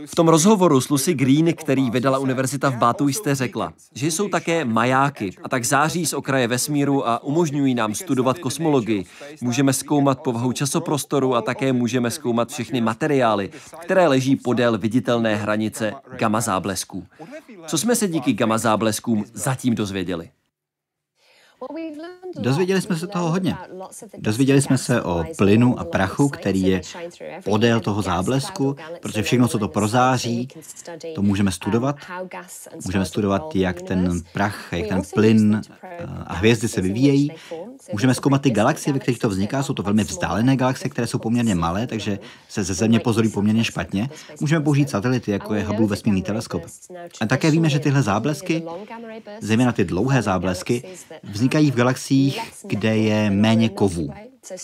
V tom rozhovoru s Lucy Green, který vydala univerzita v Bátu, jste řekla, že jsou také majáky a tak září z okraje vesmíru a umožňují nám studovat kosmologii. Můžeme zkoumat povahu časoprostoru a také můžeme zkoumat všechny materiály, které leží podél viditelné hranice gamma záblesků. Co jsme se díky gamma zábleskům zatím dozvěděli? Dozvěděli jsme se toho hodně. Dozvěděli jsme se o plynu a prachu, který je podél toho záblesku, protože všechno, co to prozáří, to můžeme studovat. Můžeme studovat, jak ten prach, jak ten plyn a hvězdy se vyvíjejí. Můžeme zkoumat ty galaxie, ve kterých to vzniká. Jsou to velmi vzdálené galaxie, které jsou poměrně malé, takže se ze Země pozorují poměrně špatně. Můžeme použít satelity, jako je Hubble vesmírný teleskop. A také víme, že tyhle záblesky, zejména ty dlouhé záblesky, vznikají v galaxiích, kde je méně kovů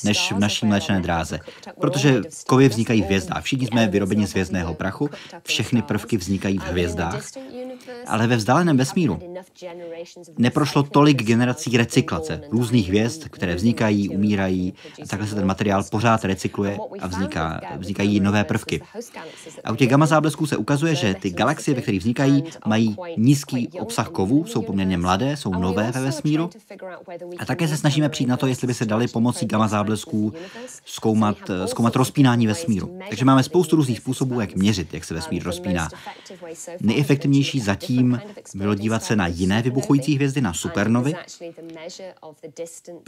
než v naší mléčné dráze. Protože kovy vznikají v hvězdách. Všichni jsme vyrobeni z hvězdného prachu, všechny prvky vznikají v hvězdách, ale ve vzdáleném vesmíru neprošlo tolik generací recyklace různých hvězd, které vznikají, umírají a takhle se ten materiál pořád recykluje a vzniká, vznikají nové prvky. A u těch gamma záblesků se ukazuje, že ty galaxie, ve kterých vznikají, mají nízký obsah kovů, jsou poměrně mladé, jsou nové ve vesmíru. A také se snažíme přijít na to, jestli by se dali pomocí gamma záblesků zkoumat, zkoumat rozpínání vesmíru. Takže máme spoustu různých způsobů, jak měřit, jak se vesmír rozpíná. Nejefektivnější zatím bylo dívat se na jiné vybuchující hvězdy, na supernovy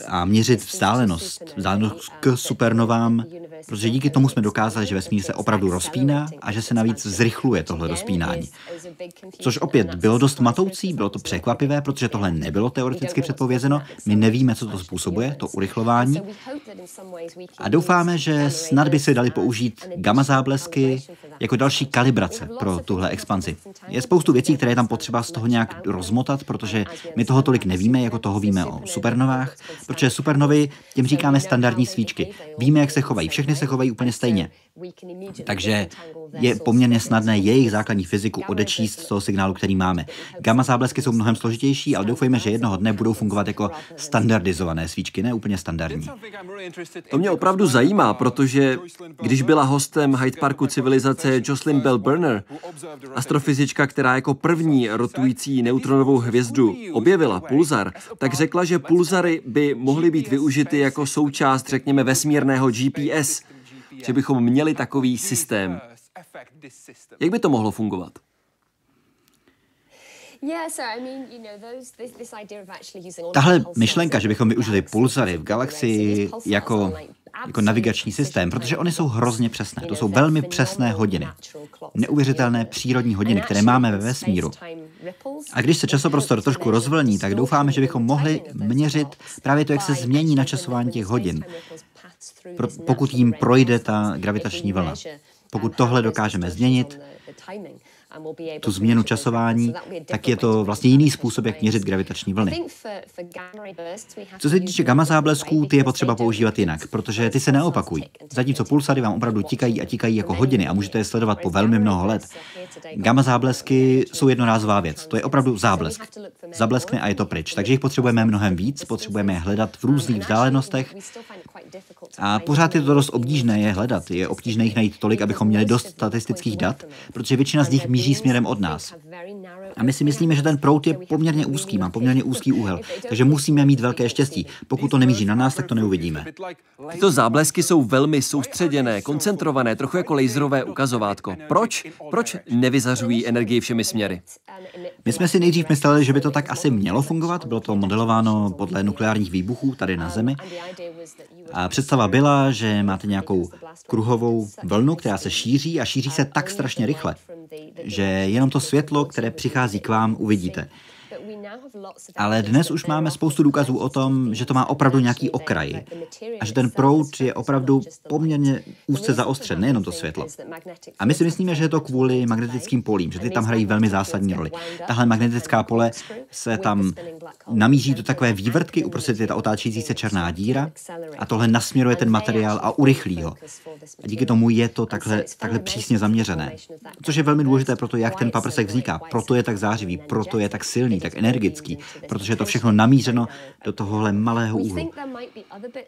a měřit vzdálenost, vzdálenost k supernovám, protože díky tomu jsme dokázali, že vesmír se opravdu rozpíná a že se navíc zrychluje tohle rozpínání. Což opět bylo dost matoucí, bylo to překvapivé, protože tohle nebylo teoreticky předpovězeno. My nevíme, co to způsobuje, to urychlování. A doufáme, že snad by se dali použít gamma záblesky jako další kalibrace pro tuhle expanzi. Je spoustu věcí, které je tam potřeba z toho nějak rozmotat, protože my toho tolik nevíme, jako toho víme o supernovách, protože supernovy, těm říkáme standardní svíčky. Víme, jak se chovají, všechny se chovají úplně stejně. Takže je poměrně snadné jejich základní fyziku odečíst z toho signálu, který máme. Gamma záblesky jsou mnohem složitější, ale doufejme, že jednoho dne budou fungovat jako standardizované svíčky, ne úplně standardní. To mě opravdu zajímá, protože když byla hostem Hyde Parku civilizace Jocelyn Bell Burner, astrofyzička, která jako první rotující neutronovou hvězdu objevila pulzar, tak řekla, že pulzary by mohly být využity jako součást, řekněme, vesmírného GPS, že bychom měli takový systém. Jak by to mohlo fungovat? Tahle myšlenka, že bychom využili pulzary v galaxii jako, jako navigační systém, protože oni jsou hrozně přesné. To jsou velmi přesné hodiny. Neuvěřitelné přírodní hodiny, které máme ve vesmíru. A když se časoprostor trošku rozvlní, tak doufáme, že bychom mohli měřit právě to, jak se změní načasování těch hodin, pokud jim projde ta gravitační vlna. Pokud tohle dokážeme změnit, tu změnu časování, tak je to vlastně jiný způsob, jak měřit gravitační vlny. Co se týče gamma záblesků, ty je potřeba používat jinak, protože ty se neopakují. Zatímco pulsary vám opravdu tikají a tikají jako hodiny a můžete je sledovat po velmi mnoho let. Gamma záblesky jsou jednorázová věc. To je opravdu záblesk. Zableskne a je to pryč. Takže jich potřebujeme mnohem víc, potřebujeme je hledat v různých vzdálenostech. A pořád je to dost obtížné je hledat. Je obtížné jich najít tolik, abychom měli dost statistických dat, protože většina z nich míří směrem od nás. A my si myslíme, že ten prout je poměrně úzký, má poměrně úzký úhel, takže musíme mít velké štěstí. Pokud to nemíří na nás, tak to neuvidíme. Tyto záblesky jsou velmi soustředěné, koncentrované, trochu jako laserové ukazovátko. Proč? Proč nevyzařují energii všemi směry? My jsme si nejdřív mysleli, že by to tak asi mělo fungovat. Bylo to modelováno podle nukleárních výbuchů tady na Zemi. A představa byla, že máte nějakou kruhovou vlnu, která se šíří a šíří se tak strašně rychle, že jenom to světlo, které přichází k vám, uvidíte. Ale dnes už máme spoustu důkazů o tom, že to má opravdu nějaký okraj a že ten proud je opravdu poměrně úzce zaostřen, nejenom to světlo. A my si myslíme, že je to kvůli magnetickým polím, že ty tam hrají velmi zásadní roli. Tahle magnetická pole se tam namíří do takové vývrtky, uprostřed je ta otáčející se černá díra a tohle nasměruje ten materiál a urychlí ho. A díky tomu je to takhle, takhle přísně zaměřené. Což je velmi důležité pro to, jak ten paprsek vzniká. Proto je tak zářivý, proto je tak silný, tak energický, protože je to všechno namířeno do tohohle malého úhlu.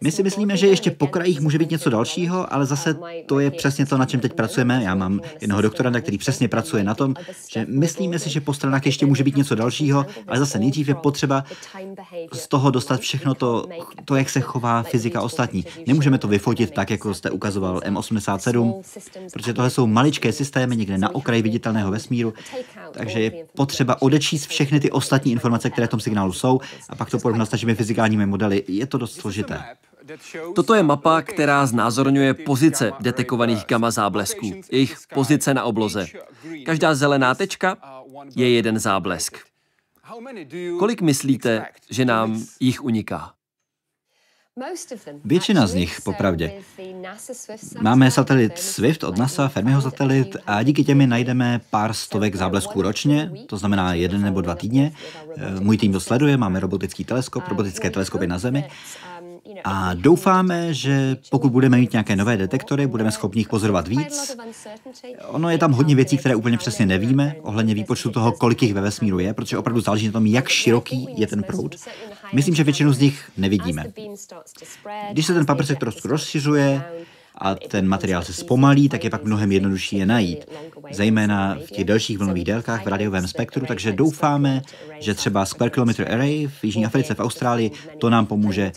My si myslíme, že ještě po krajích může být něco dalšího, ale zase to je přesně to, na čem teď pracujeme. Já mám jednoho doktoranda, který přesně pracuje na tom, že myslíme si, že po stranách ještě může být něco dalšího, ale zase nejdřív je potřeba z toho dostat všechno to, to, jak se chová fyzika ostatní. Nemůžeme to vyfotit tak, jako jste ukazoval M87, protože tohle jsou maličké systémy někde na okraji viditelného vesmíru, takže je potřeba odečíst všechny ty ostatní informace, které v tom signálu jsou, a pak to porovnat s našimi fyzikálními modely. Je to dost složité. Toto je mapa, která znázorňuje pozice detekovaných gamma záblesků, jejich pozice na obloze. Každá zelená tečka je jeden záblesk. Kolik myslíte, že nám jich uniká? Většina z nich, popravdě. Máme satelit SWIFT od NASA, Fermiho satelit a díky těmi najdeme pár stovek záblesků ročně, to znamená jeden nebo dva týdně. Můj tým to sleduje, máme robotický teleskop, robotické teleskopy na Zemi a doufáme, že pokud budeme mít nějaké nové detektory, budeme schopni jich pozorovat víc. Ono je tam hodně věcí, které úplně přesně nevíme, ohledně výpočtu toho, kolik jich ve vesmíru je, protože opravdu záleží na tom, jak široký je ten proud. Myslím, že většinu z nich nevidíme. Když se ten paprsek trošku rozšiřuje, a ten materiál se zpomalí, tak je pak mnohem jednodušší je najít. Zejména v těch delších vlnových délkách v radiovém spektru, takže doufáme, že třeba Square Kilometer Array v Jižní Africe, v Austrálii, to nám pomůže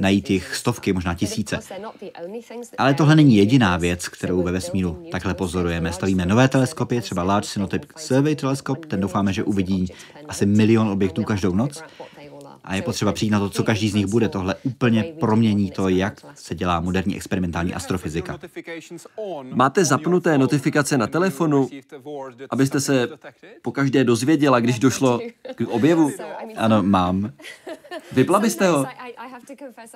najít jich stovky, možná tisíce. Ale tohle není jediná věc, kterou ve vesmíru takhle pozorujeme. Stavíme nové teleskopy, třeba Large Synoptic Survey Telescope, ten doufáme, že uvidí asi milion objektů každou noc. A je potřeba přijít na to, co každý z nich bude. Tohle úplně promění to, jak se dělá moderní experimentální astrofyzika. Máte zapnuté notifikace na telefonu, abyste se po každé dozvěděla, když došlo k objevu? Ano, mám. Vypla byste ho?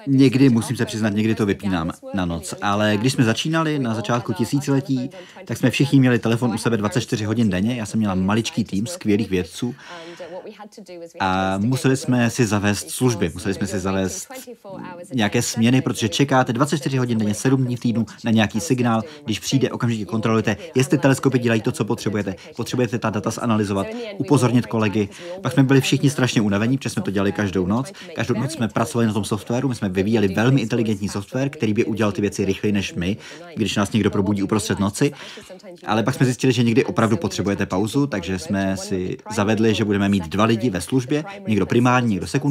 Někdy, musím se přiznat, někdy to vypínám na noc, ale když jsme začínali na začátku tisíciletí, tak jsme všichni měli telefon u sebe 24 hodin denně. Já jsem měla maličký tým skvělých vědců a museli jsme si zavést služby, museli jsme si zavést nějaké směny, protože čekáte 24 hodin denně, 7 dní v týdnu na nějaký signál. Když přijde, okamžitě kontrolujete, jestli teleskopy dělají to, co potřebujete. Potřebujete ta data zanalizovat, upozornit kolegy. Pak jsme byli všichni strašně unavení, protože jsme to dělali každou noc. Každou noc jsme pracovali na tom softwaru, my jsme vyvíjeli velmi inteligentní software, který by udělal ty věci rychleji než my, když nás někdo probudí uprostřed noci. Ale pak jsme zjistili, že někdy opravdu potřebujete pauzu, takže jsme si zavedli, že budeme mít dva lidi ve službě, někdo primární, někdo sekundární.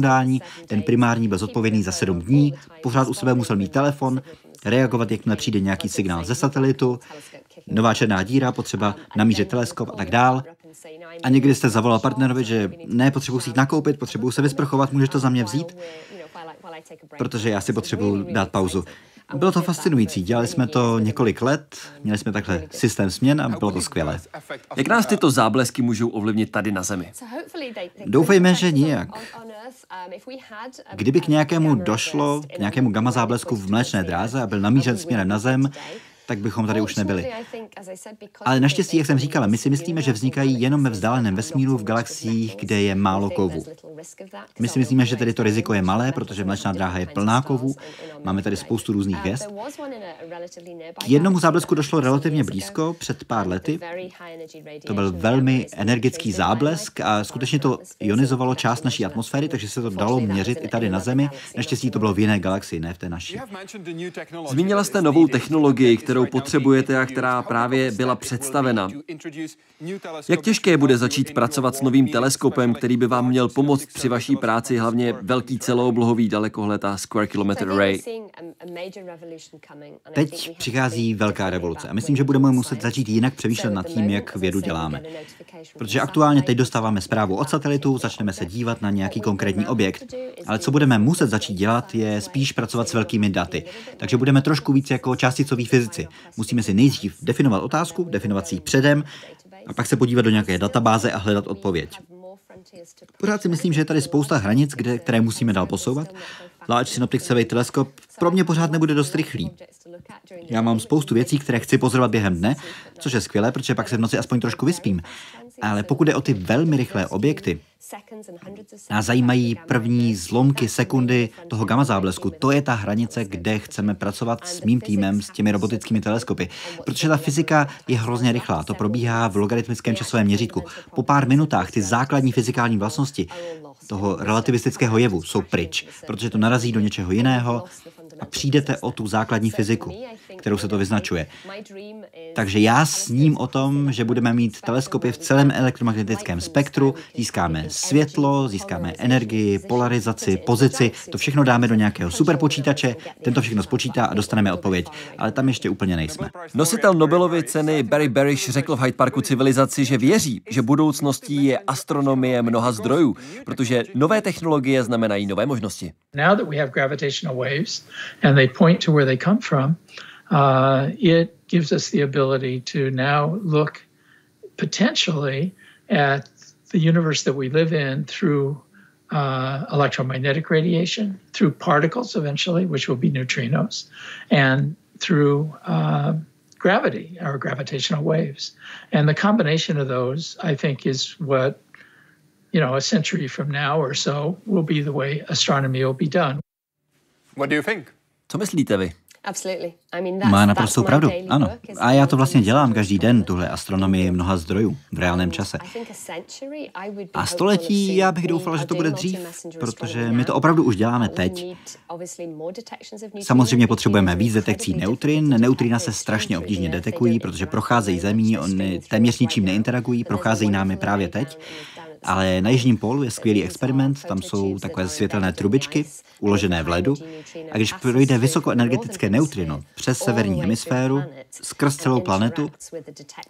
Ten primární byl zodpovědný za sedm dní, pořád u sebe musel mít telefon, reagovat, jakmile přijde nějaký signál ze satelitu, nová černá díra, potřeba namířit teleskop a tak dál. A někdy jste zavolal partnerovi, že ne, potřebuji si jít nakoupit, potřebuji se vysprchovat, můžeš to za mě vzít? Protože já si potřebuji dát pauzu. Bylo to fascinující, dělali jsme to několik let, měli jsme takhle systém směn a bylo to skvělé. Jak nás tyto záblesky můžou ovlivnit tady na Zemi? Doufejme, že nijak. Kdyby k nějakému došlo, k nějakému gamma záblesku v mléčné dráze a byl namířen směrem na Zem, tak bychom tady už nebyli. Ale naštěstí, jak jsem říkala, my si myslíme, že vznikají jenom ve vzdáleném vesmíru v galaxiích, kde je málo kovů. My si myslíme, že tedy to riziko je malé, protože mlečná dráha je plná kovů, máme tady spoustu různých hvězd. K jednomu záblesku došlo relativně blízko, před pár lety. To byl velmi energický záblesk a skutečně to ionizovalo část naší atmosféry, takže se to dalo měřit i tady na Zemi. Naštěstí to bylo v jiné galaxii, ne v té naší. Zmínila jste novou technologii, kterou kterou potřebujete a která právě byla představena. Jak těžké bude začít pracovat s novým teleskopem, který by vám měl pomoct při vaší práci, hlavně velký celooblohový dalekohled a Square Kilometer Array? Teď přichází velká revoluce a myslím, že budeme muset začít jinak přemýšlet nad tím, jak vědu děláme. Protože aktuálně teď dostáváme zprávu od satelitu, začneme se dívat na nějaký konkrétní objekt, ale co budeme muset začít dělat, je spíš pracovat s velkými daty. Takže budeme trošku víc jako částicoví fyzici. Musíme si nejdřív definovat otázku, definovat si ji předem a pak se podívat do nějaké databáze a hledat odpověď. Pořád si myslím, že je tady spousta hranic, kde, které musíme dál posouvat. Large Synoptic Survey teleskop pro mě pořád nebude dost rychlý. Já mám spoustu věcí, které chci pozorovat během dne, což je skvělé, protože pak se v noci aspoň trošku vyspím. Ale pokud je o ty velmi rychlé objekty, Nás zajímají první zlomky sekundy toho gamma záblesku. To je ta hranice, kde chceme pracovat s mým týmem, s těmi robotickými teleskopy. Protože ta fyzika je hrozně rychlá. To probíhá v logaritmickém časovém měřítku. Po pár minutách ty základní fyzikální vlastnosti toho relativistického jevu jsou pryč, protože to narazí do něčeho jiného a přijdete o tu základní fyziku, kterou se to vyznačuje. Takže já sním o tom, že budeme mít teleskopy v celém elektromagnetickém spektru, získáme světlo, získáme energii, polarizaci, pozici, to všechno dáme do nějakého superpočítače, ten to všechno spočítá a dostaneme odpověď, ale tam ještě úplně nejsme. Nositel Nobelovy ceny Barry Barish řekl v Hyde Parku civilizaci, že věří, že budoucností je astronomie mnoha zdrojů, protože nové technologie znamenají nové možnosti. Now that we have gravitational waves and they point to where they come from, uh, it gives us the ability to now look potentially at the universe that we live in through uh, electromagnetic radiation, through particles eventually, which will be neutrinos, and through uh, gravity or gravitational waves. And the combination of those, I think, is what, you know, a century from now or so will be the way astronomy will be done. What do you think? Co myslíte vy? Má naprostou pravdu, ano. A já to vlastně dělám každý den, tuhle astronomii mnoha zdrojů v reálném čase. A století já bych doufala, že to bude dřív, protože my to opravdu už děláme teď. Samozřejmě potřebujeme víc detekcí neutrin. Neutrina se strašně obtížně detekují, protože procházejí zemí, oni téměř ničím neinteragují, procházejí námi právě teď. Ale na Jižním pólu je skvělý experiment, tam jsou takové světelné trubičky, uložené v ledu, a když projde vysokoenergetické neutrino přes severní hemisféru, skrz celou planetu,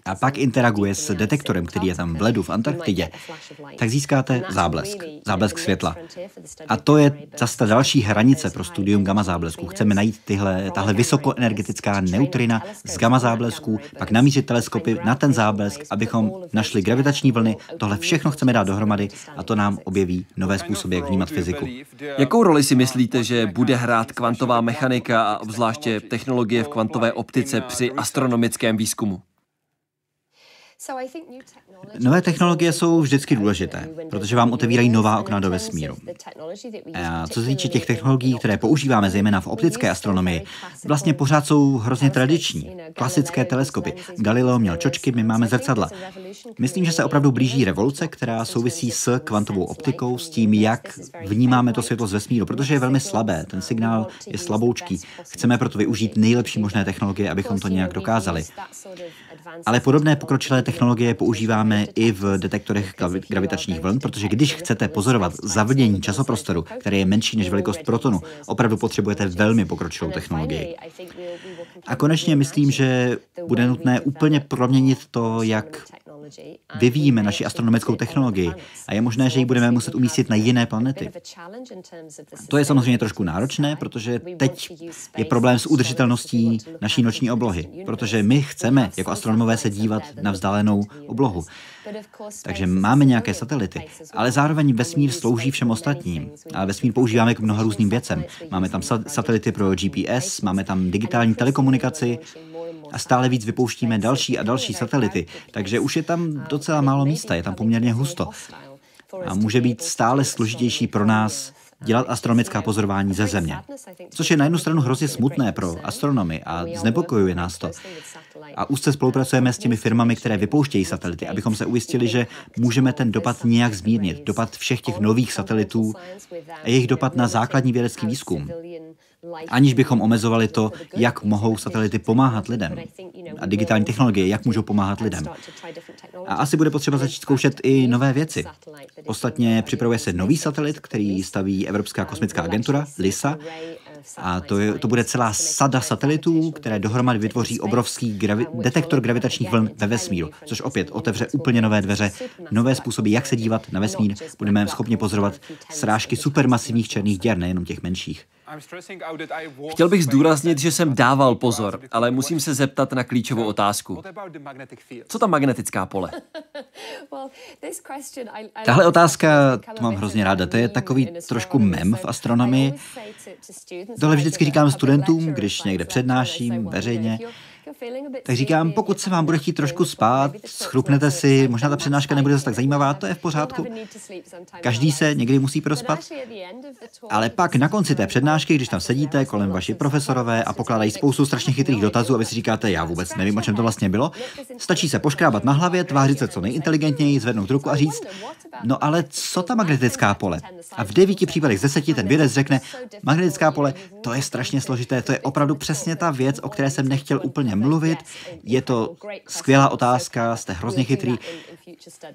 a pak interaguje s detektorem, který je tam v ledu v Antarktidě, tak získáte záblesk, záblesk světla. A to je zase ta další hranice pro studium gamma záblesků. Chceme najít tyhle, tahle vysokoenergetická neutrina z gamma záblesků, pak namířit teleskopy na ten záblesk, abychom našli gravitační vlny. Tohle všechno chceme dát dohromady a to nám objeví nové způsoby, jak vnímat fyziku. Jakou roli si myslíte, že bude hrát kvantová mechanika a obzvláště technologie v kvantové optice při astronomickém výzkumu? Nové technologie jsou vždycky důležité, protože vám otevírají nová okna do vesmíru. A co se týče těch technologií, které používáme zejména v optické astronomii, vlastně pořád jsou hrozně tradiční. Klasické teleskopy. Galileo měl čočky, my máme zrcadla. Myslím, že se opravdu blíží revoluce, která souvisí s kvantovou optikou, s tím, jak vnímáme to světlo z vesmíru, protože je velmi slabé, ten signál je slaboučký. Chceme proto využít nejlepší možné technologie, abychom to nějak dokázali. Ale podobné pokročilé technologie používáme i v detektorech gravitačních vln, protože když chcete pozorovat zavlnění časoprostoru, které je menší než velikost protonu, opravdu potřebujete velmi pokročilou technologii. A konečně myslím, že bude nutné úplně proměnit to, jak vyvíjíme naši astronomickou technologii a je možné, že ji budeme muset umístit na jiné planety. To je samozřejmě trošku náročné, protože teď je problém s udržitelností naší noční oblohy, protože my chceme jako astronomové se dívat na vzdálenou oblohu. Takže máme nějaké satelity, ale zároveň vesmír slouží všem ostatním. A vesmír používáme k mnoha různým věcem. Máme tam satelity pro GPS, máme tam digitální telekomunikaci, a stále víc vypouštíme další a další satelity, takže už je tam docela málo místa, je tam poměrně husto. A může být stále složitější pro nás dělat astronomická pozorování ze Země. Což je na jednu stranu hrozně smutné pro astronomy a znepokojuje nás to. A úzce spolupracujeme s těmi firmami, které vypouštějí satelity, abychom se ujistili, že můžeme ten dopad nějak zmírnit. Dopad všech těch nových satelitů a jejich dopad na základní vědecký výzkum aniž bychom omezovali to, jak mohou satelity pomáhat lidem a digitální technologie, jak můžou pomáhat lidem. A asi bude potřeba začít zkoušet i nové věci. Ostatně připravuje se nový satelit, který staví Evropská kosmická agentura, LISA, a to, je, to bude celá sada satelitů, které dohromady vytvoří obrovský gravi- detektor gravitačních vln ve vesmíru, což opět otevře úplně nové dveře, nové způsoby, jak se dívat na vesmír. Budeme schopni pozorovat srážky supermasivních černých děr, nejenom těch menších. Chtěl bych zdůraznit, že jsem dával pozor, ale musím se zeptat na klíčovou otázku. Co ta magnetická pole? <laughs> Tahle otázka, to mám hrozně ráda, to je takový trošku mem v astronomii. Tohle vždycky říkám studentům, když někde přednáším veřejně. Tak říkám, pokud se vám bude chtít trošku spát, schrupnete si, možná ta přednáška nebude zase tak zajímavá, to je v pořádku. Každý se někdy musí prospat. Ale pak na konci té přednášky, když tam sedíte kolem vaši profesorové a pokládají spoustu strašně chytrých dotazů a vy si říkáte, já vůbec nevím, o čem to vlastně bylo, stačí se poškrábat na hlavě, tvářit se co nejinteligentněji, zvednout ruku a říct, no ale co ta magnetická pole? A v devíti případech z deseti ten vědec řekne, magnetická pole, to je strašně složité, to je opravdu přesně ta věc, o které jsem nechtěl úplně mluvit. Je to skvělá otázka, jste hrozně chytrý.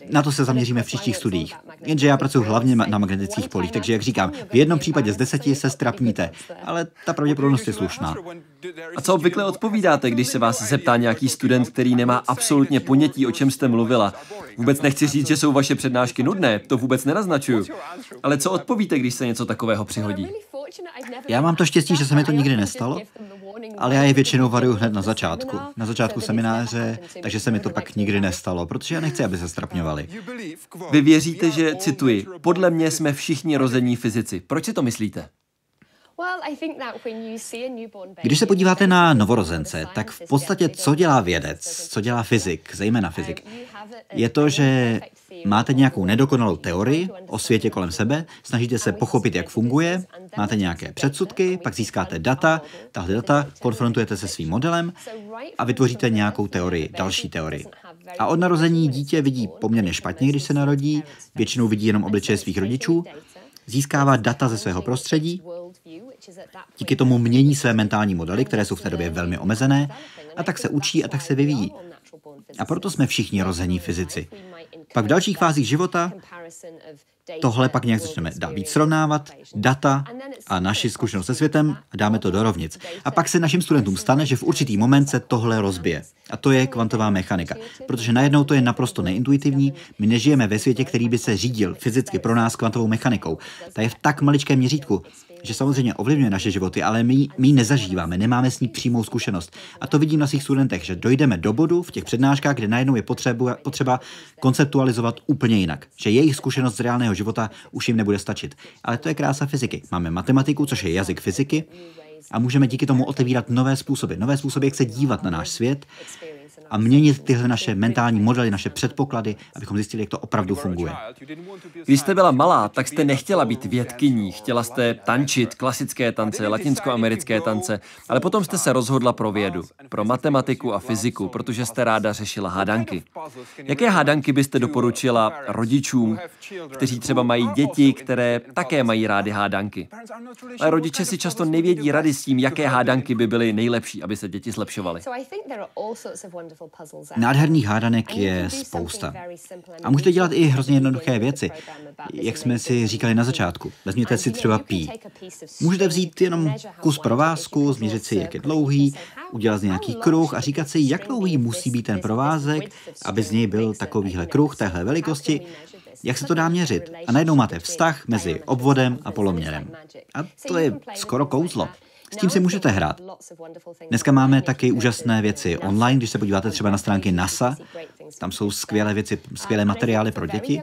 Na to se zaměříme v příštích studiích. Jenže já pracuji hlavně na magnetických polích, takže jak říkám, v jednom případě z deseti se strapníte, ale ta pravděpodobnost je slušná. A co obvykle odpovídáte, když se vás zeptá nějaký student, který nemá absolutně ponětí, o čem jste mluvila? Vůbec nechci říct, že jsou vaše přednášky nudné, to vůbec nenaznačuju. Ale co odpovíte, když se něco takového přihodí? Já mám to štěstí, že se mi to nikdy nestalo, ale já je většinou varuju hned na začátku. Na začátku semináře, takže se mi to pak nikdy nestalo, protože já nechci, aby se strapňovali. Vy věříte, že, cituji, podle mě jsme všichni rození fyzici. Proč si to myslíte? Když se podíváte na novorozence, tak v podstatě co dělá vědec, co dělá fyzik, zejména fyzik, je to, že máte nějakou nedokonalou teorii o světě kolem sebe, snažíte se pochopit, jak funguje, máte nějaké předsudky, pak získáte data, tahle data konfrontujete se svým modelem a vytvoříte nějakou teorii, další teorii. A od narození dítě vidí poměrně špatně, když se narodí, většinou vidí jenom obličeje svých rodičů, získává data ze svého prostředí, díky tomu mění své mentální modely, které jsou v té době velmi omezené, a tak se učí a tak se vyvíjí. A proto jsme všichni rození fyzici. Pak v dalších fázích života tohle pak nějak začneme dát víc srovnávat, data a naši zkušenost se světem a dáme to do rovnic. A pak se našim studentům stane, že v určitý moment se tohle rozbije. A to je kvantová mechanika. Protože najednou to je naprosto neintuitivní. My nežijeme ve světě, který by se řídil fyzicky pro nás kvantovou mechanikou. Ta je v tak maličkém měřítku, že samozřejmě ovlivňuje naše životy, ale my, my ji nezažíváme, nemáme s ní přímou zkušenost. A to vidím na svých studentech, že dojdeme do bodu v těch přednáškách, kde najednou je potřeba, potřeba konceptualizovat úplně jinak. Že jejich zkušenost z reálného života už jim nebude stačit. Ale to je krása fyziky. Máme matematiku, což je jazyk fyziky, a můžeme díky tomu otevírat nové způsoby, nové způsoby, jak se dívat na náš svět a měnit tyhle naše mentální modely, naše předpoklady, abychom zjistili, jak to opravdu funguje. Když jste byla malá, tak jste nechtěla být vědkyní, chtěla jste tančit klasické tance, latinskoamerické tance, ale potom jste se rozhodla pro vědu, pro matematiku a fyziku, protože jste ráda řešila hádanky. Jaké hádanky byste doporučila rodičům, kteří třeba mají děti, které také mají rády hádanky? Ale rodiče si často nevědí rady s tím, jaké hádanky by byly nejlepší, aby se děti zlepšovaly. Nádherných hádanek je spousta. A můžete dělat i hrozně jednoduché věci, jak jsme si říkali na začátku. Vezměte si třeba pí. Můžete vzít jenom kus provázku, změřit si, jak je dlouhý, udělat nějaký kruh a říkat si, jak dlouhý musí být ten provázek, aby z něj byl takovýhle kruh téhle velikosti, jak se to dá měřit. A najednou máte vztah mezi obvodem a poloměrem. A to je skoro kouzlo. S tím si můžete hrát. Dneska máme taky úžasné věci online, když se podíváte třeba na stránky NASA, tam jsou skvělé věci, skvělé materiály pro děti.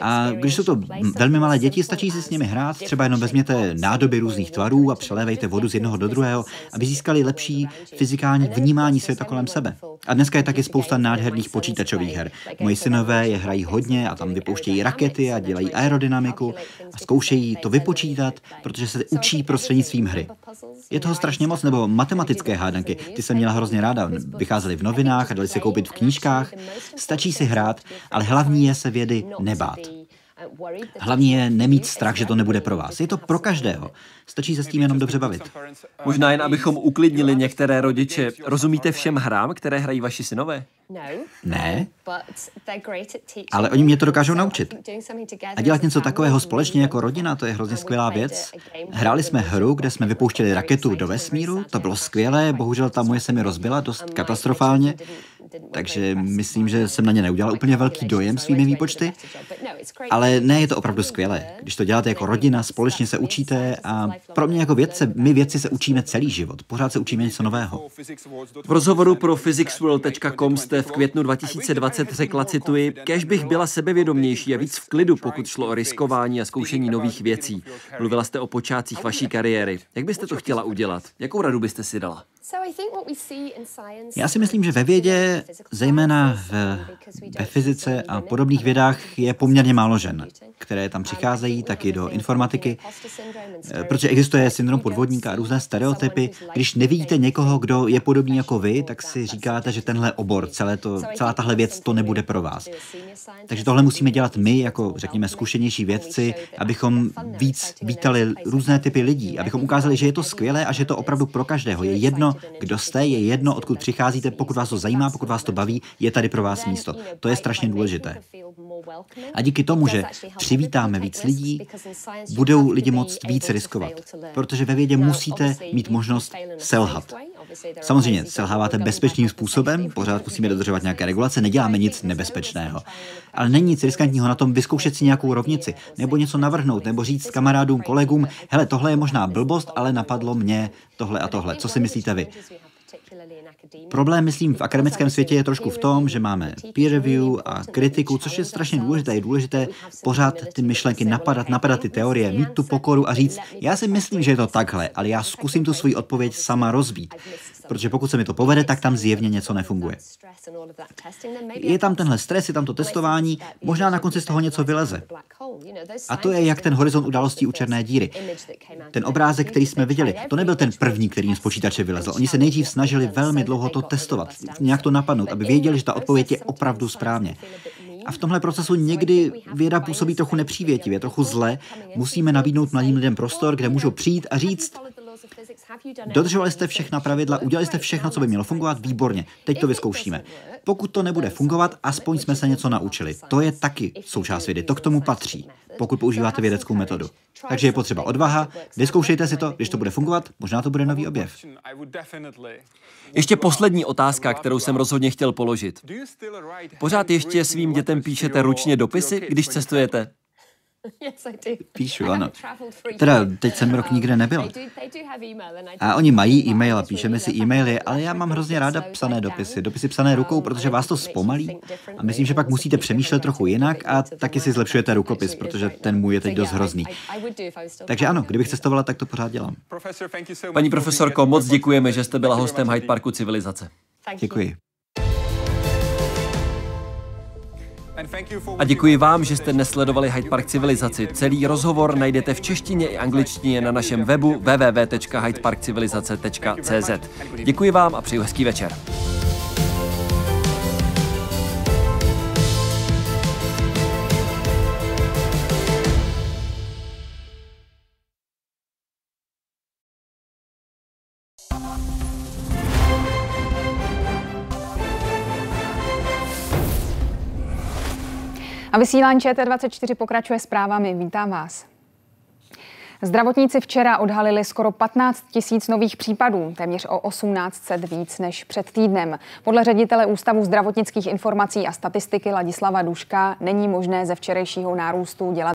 A když jsou to velmi malé děti, stačí si s nimi hrát, třeba jenom vezměte nádoby různých tvarů a přelévejte vodu z jednoho do druhého, aby získali lepší fyzikální vnímání světa kolem sebe. A dneska je taky spousta nádherných počítačových her. Moji synové je hrají hodně a tam vypouštějí rakety a dělají aerodynamiku a zkoušejí to vypočítat, protože se učí prostřednictvím hry. Je toho strašně moc, nebo matematické hádanky. Ty jsem měla hrozně ráda. Vycházely v novinách a dali se koupit v knížkách. Stačí si hrát, ale hlavní je se vědy nebát. Hlavní je nemít strach, že to nebude pro vás. Je to pro každého. Stačí se s tím jenom dobře bavit. Možná jen, abychom uklidnili některé rodiče. Rozumíte všem hrám, které hrají vaši synové? Ne, ale oni mě to dokážou naučit. A dělat něco takového společně jako rodina, to je hrozně skvělá věc. Hráli jsme hru, kde jsme vypouštěli raketu do vesmíru, to bylo skvělé, bohužel ta moje se mi rozbila dost katastrofálně, takže myslím, že jsem na ně neudělal úplně velký dojem svými výpočty. Ale ne, je to opravdu skvělé. Když to děláte jako rodina, společně se učíte a pro mě jako vědce, my vědci se učíme celý život. Pořád se učíme něco nového. V rozhovoru pro physicsworld.com jste v květnu 2020 řekla, cituji, kež bych byla sebevědomější a víc v klidu, pokud šlo o riskování a zkoušení nových věcí. Mluvila jste o počátcích vaší kariéry. Jak byste to chtěla udělat? Jakou radu byste si dala? Já si myslím, že ve vědě, zejména v, ve fyzice a podobných vědách, je poměrně málo žen, které tam přicházejí taky do informatiky, eh, protože existuje syndrom podvodníka a různé stereotypy. Když nevidíte někoho, kdo je podobný jako vy, tak si říkáte, že tenhle obor, celé to, celá tahle věc, to nebude pro vás. Takže tohle musíme dělat my, jako řekněme zkušenější vědci, abychom víc vítali různé typy lidí, abychom ukázali, že je to skvělé a že je to opravdu pro každého. Je jedno, kdo jste, je jedno, odkud přicházíte, pokud vás to zajímá, pokud vás to baví, je tady pro vás místo. To je strašně důležité. A díky tomu, že přivítáme víc lidí, budou lidi moct víc riskovat. Protože ve vědě musíte mít možnost selhat. Samozřejmě selháváte bezpečným způsobem, pořád musíme dodržovat nějaké regulace, neděláme nic nebezpečného. Ale není nic riskantního na tom vyzkoušet si nějakou rovnici, nebo něco navrhnout, nebo říct kamarádům, kolegům, hele, tohle je možná blbost, ale napadlo mě tohle a tohle. Co si myslíte vy? Problém, myslím, v akademickém světě je trošku v tom, že máme peer review a kritiku, což je strašně důležité. Je důležité pořád ty myšlenky napadat, napadat ty teorie, mít tu pokoru a říct, já si myslím, že je to takhle, ale já zkusím tu svoji odpověď sama rozbít. Protože pokud se mi to povede, tak tam zjevně něco nefunguje. Je tam tenhle stres, je tam to testování, možná na konci z toho něco vyleze. A to je jak ten horizont událostí u černé díry. Ten obrázek, který jsme viděli, to nebyl ten první, který jim z počítače vylezl. Oni se nejdřív snažili velmi dlouho to testovat, nějak to napadnout, aby věděli, že ta odpověď je opravdu správně. A v tomhle procesu někdy věda působí trochu nepřívětivě, trochu zle. Musíme nabídnout mladým lidem prostor, kde můžou přijít a říct, Dodržovali jste všechna pravidla, udělali jste všechno, co by mělo fungovat, výborně. Teď to vyzkoušíme. Pokud to nebude fungovat, aspoň jsme se něco naučili. To je taky součást vědy, to k tomu patří, pokud používáte vědeckou metodu. Takže je potřeba odvaha, vyzkoušejte si to, když to bude fungovat, možná to bude nový objev. Ještě poslední otázka, kterou jsem rozhodně chtěl položit. Pořád ještě svým dětem píšete ručně dopisy, když cestujete? <laughs> Píšu, ano. Teda teď jsem rok nikde nebyl. A oni mají e-mail a píšeme si e-maily, ale já mám hrozně ráda psané dopisy. Dopisy psané rukou, protože vás to zpomalí. A myslím, že pak musíte přemýšlet trochu jinak a taky si zlepšujete rukopis, protože ten můj je teď dost hrozný. Takže ano, kdybych cestovala, tak to pořád dělám. Paní profesorko, moc děkujeme, že jste byla hostem Hyde Parku Civilizace. Děkuji. A děkuji vám, že jste dnes sledovali Hyde Park Civilizaci. Celý rozhovor najdete v češtině i angličtině na našem webu www.hydeparkcivilizace.cz. Děkuji vám a přeju hezký večer. A vysílání ČT24 pokračuje zprávami. Vítám vás. Zdravotníci včera odhalili skoro 15 tisíc nových případů, téměř o 1800 víc než před týdnem. Podle ředitele Ústavu zdravotnických informací a statistiky Ladislava Duška není možné ze včerejšího nárůstu dělat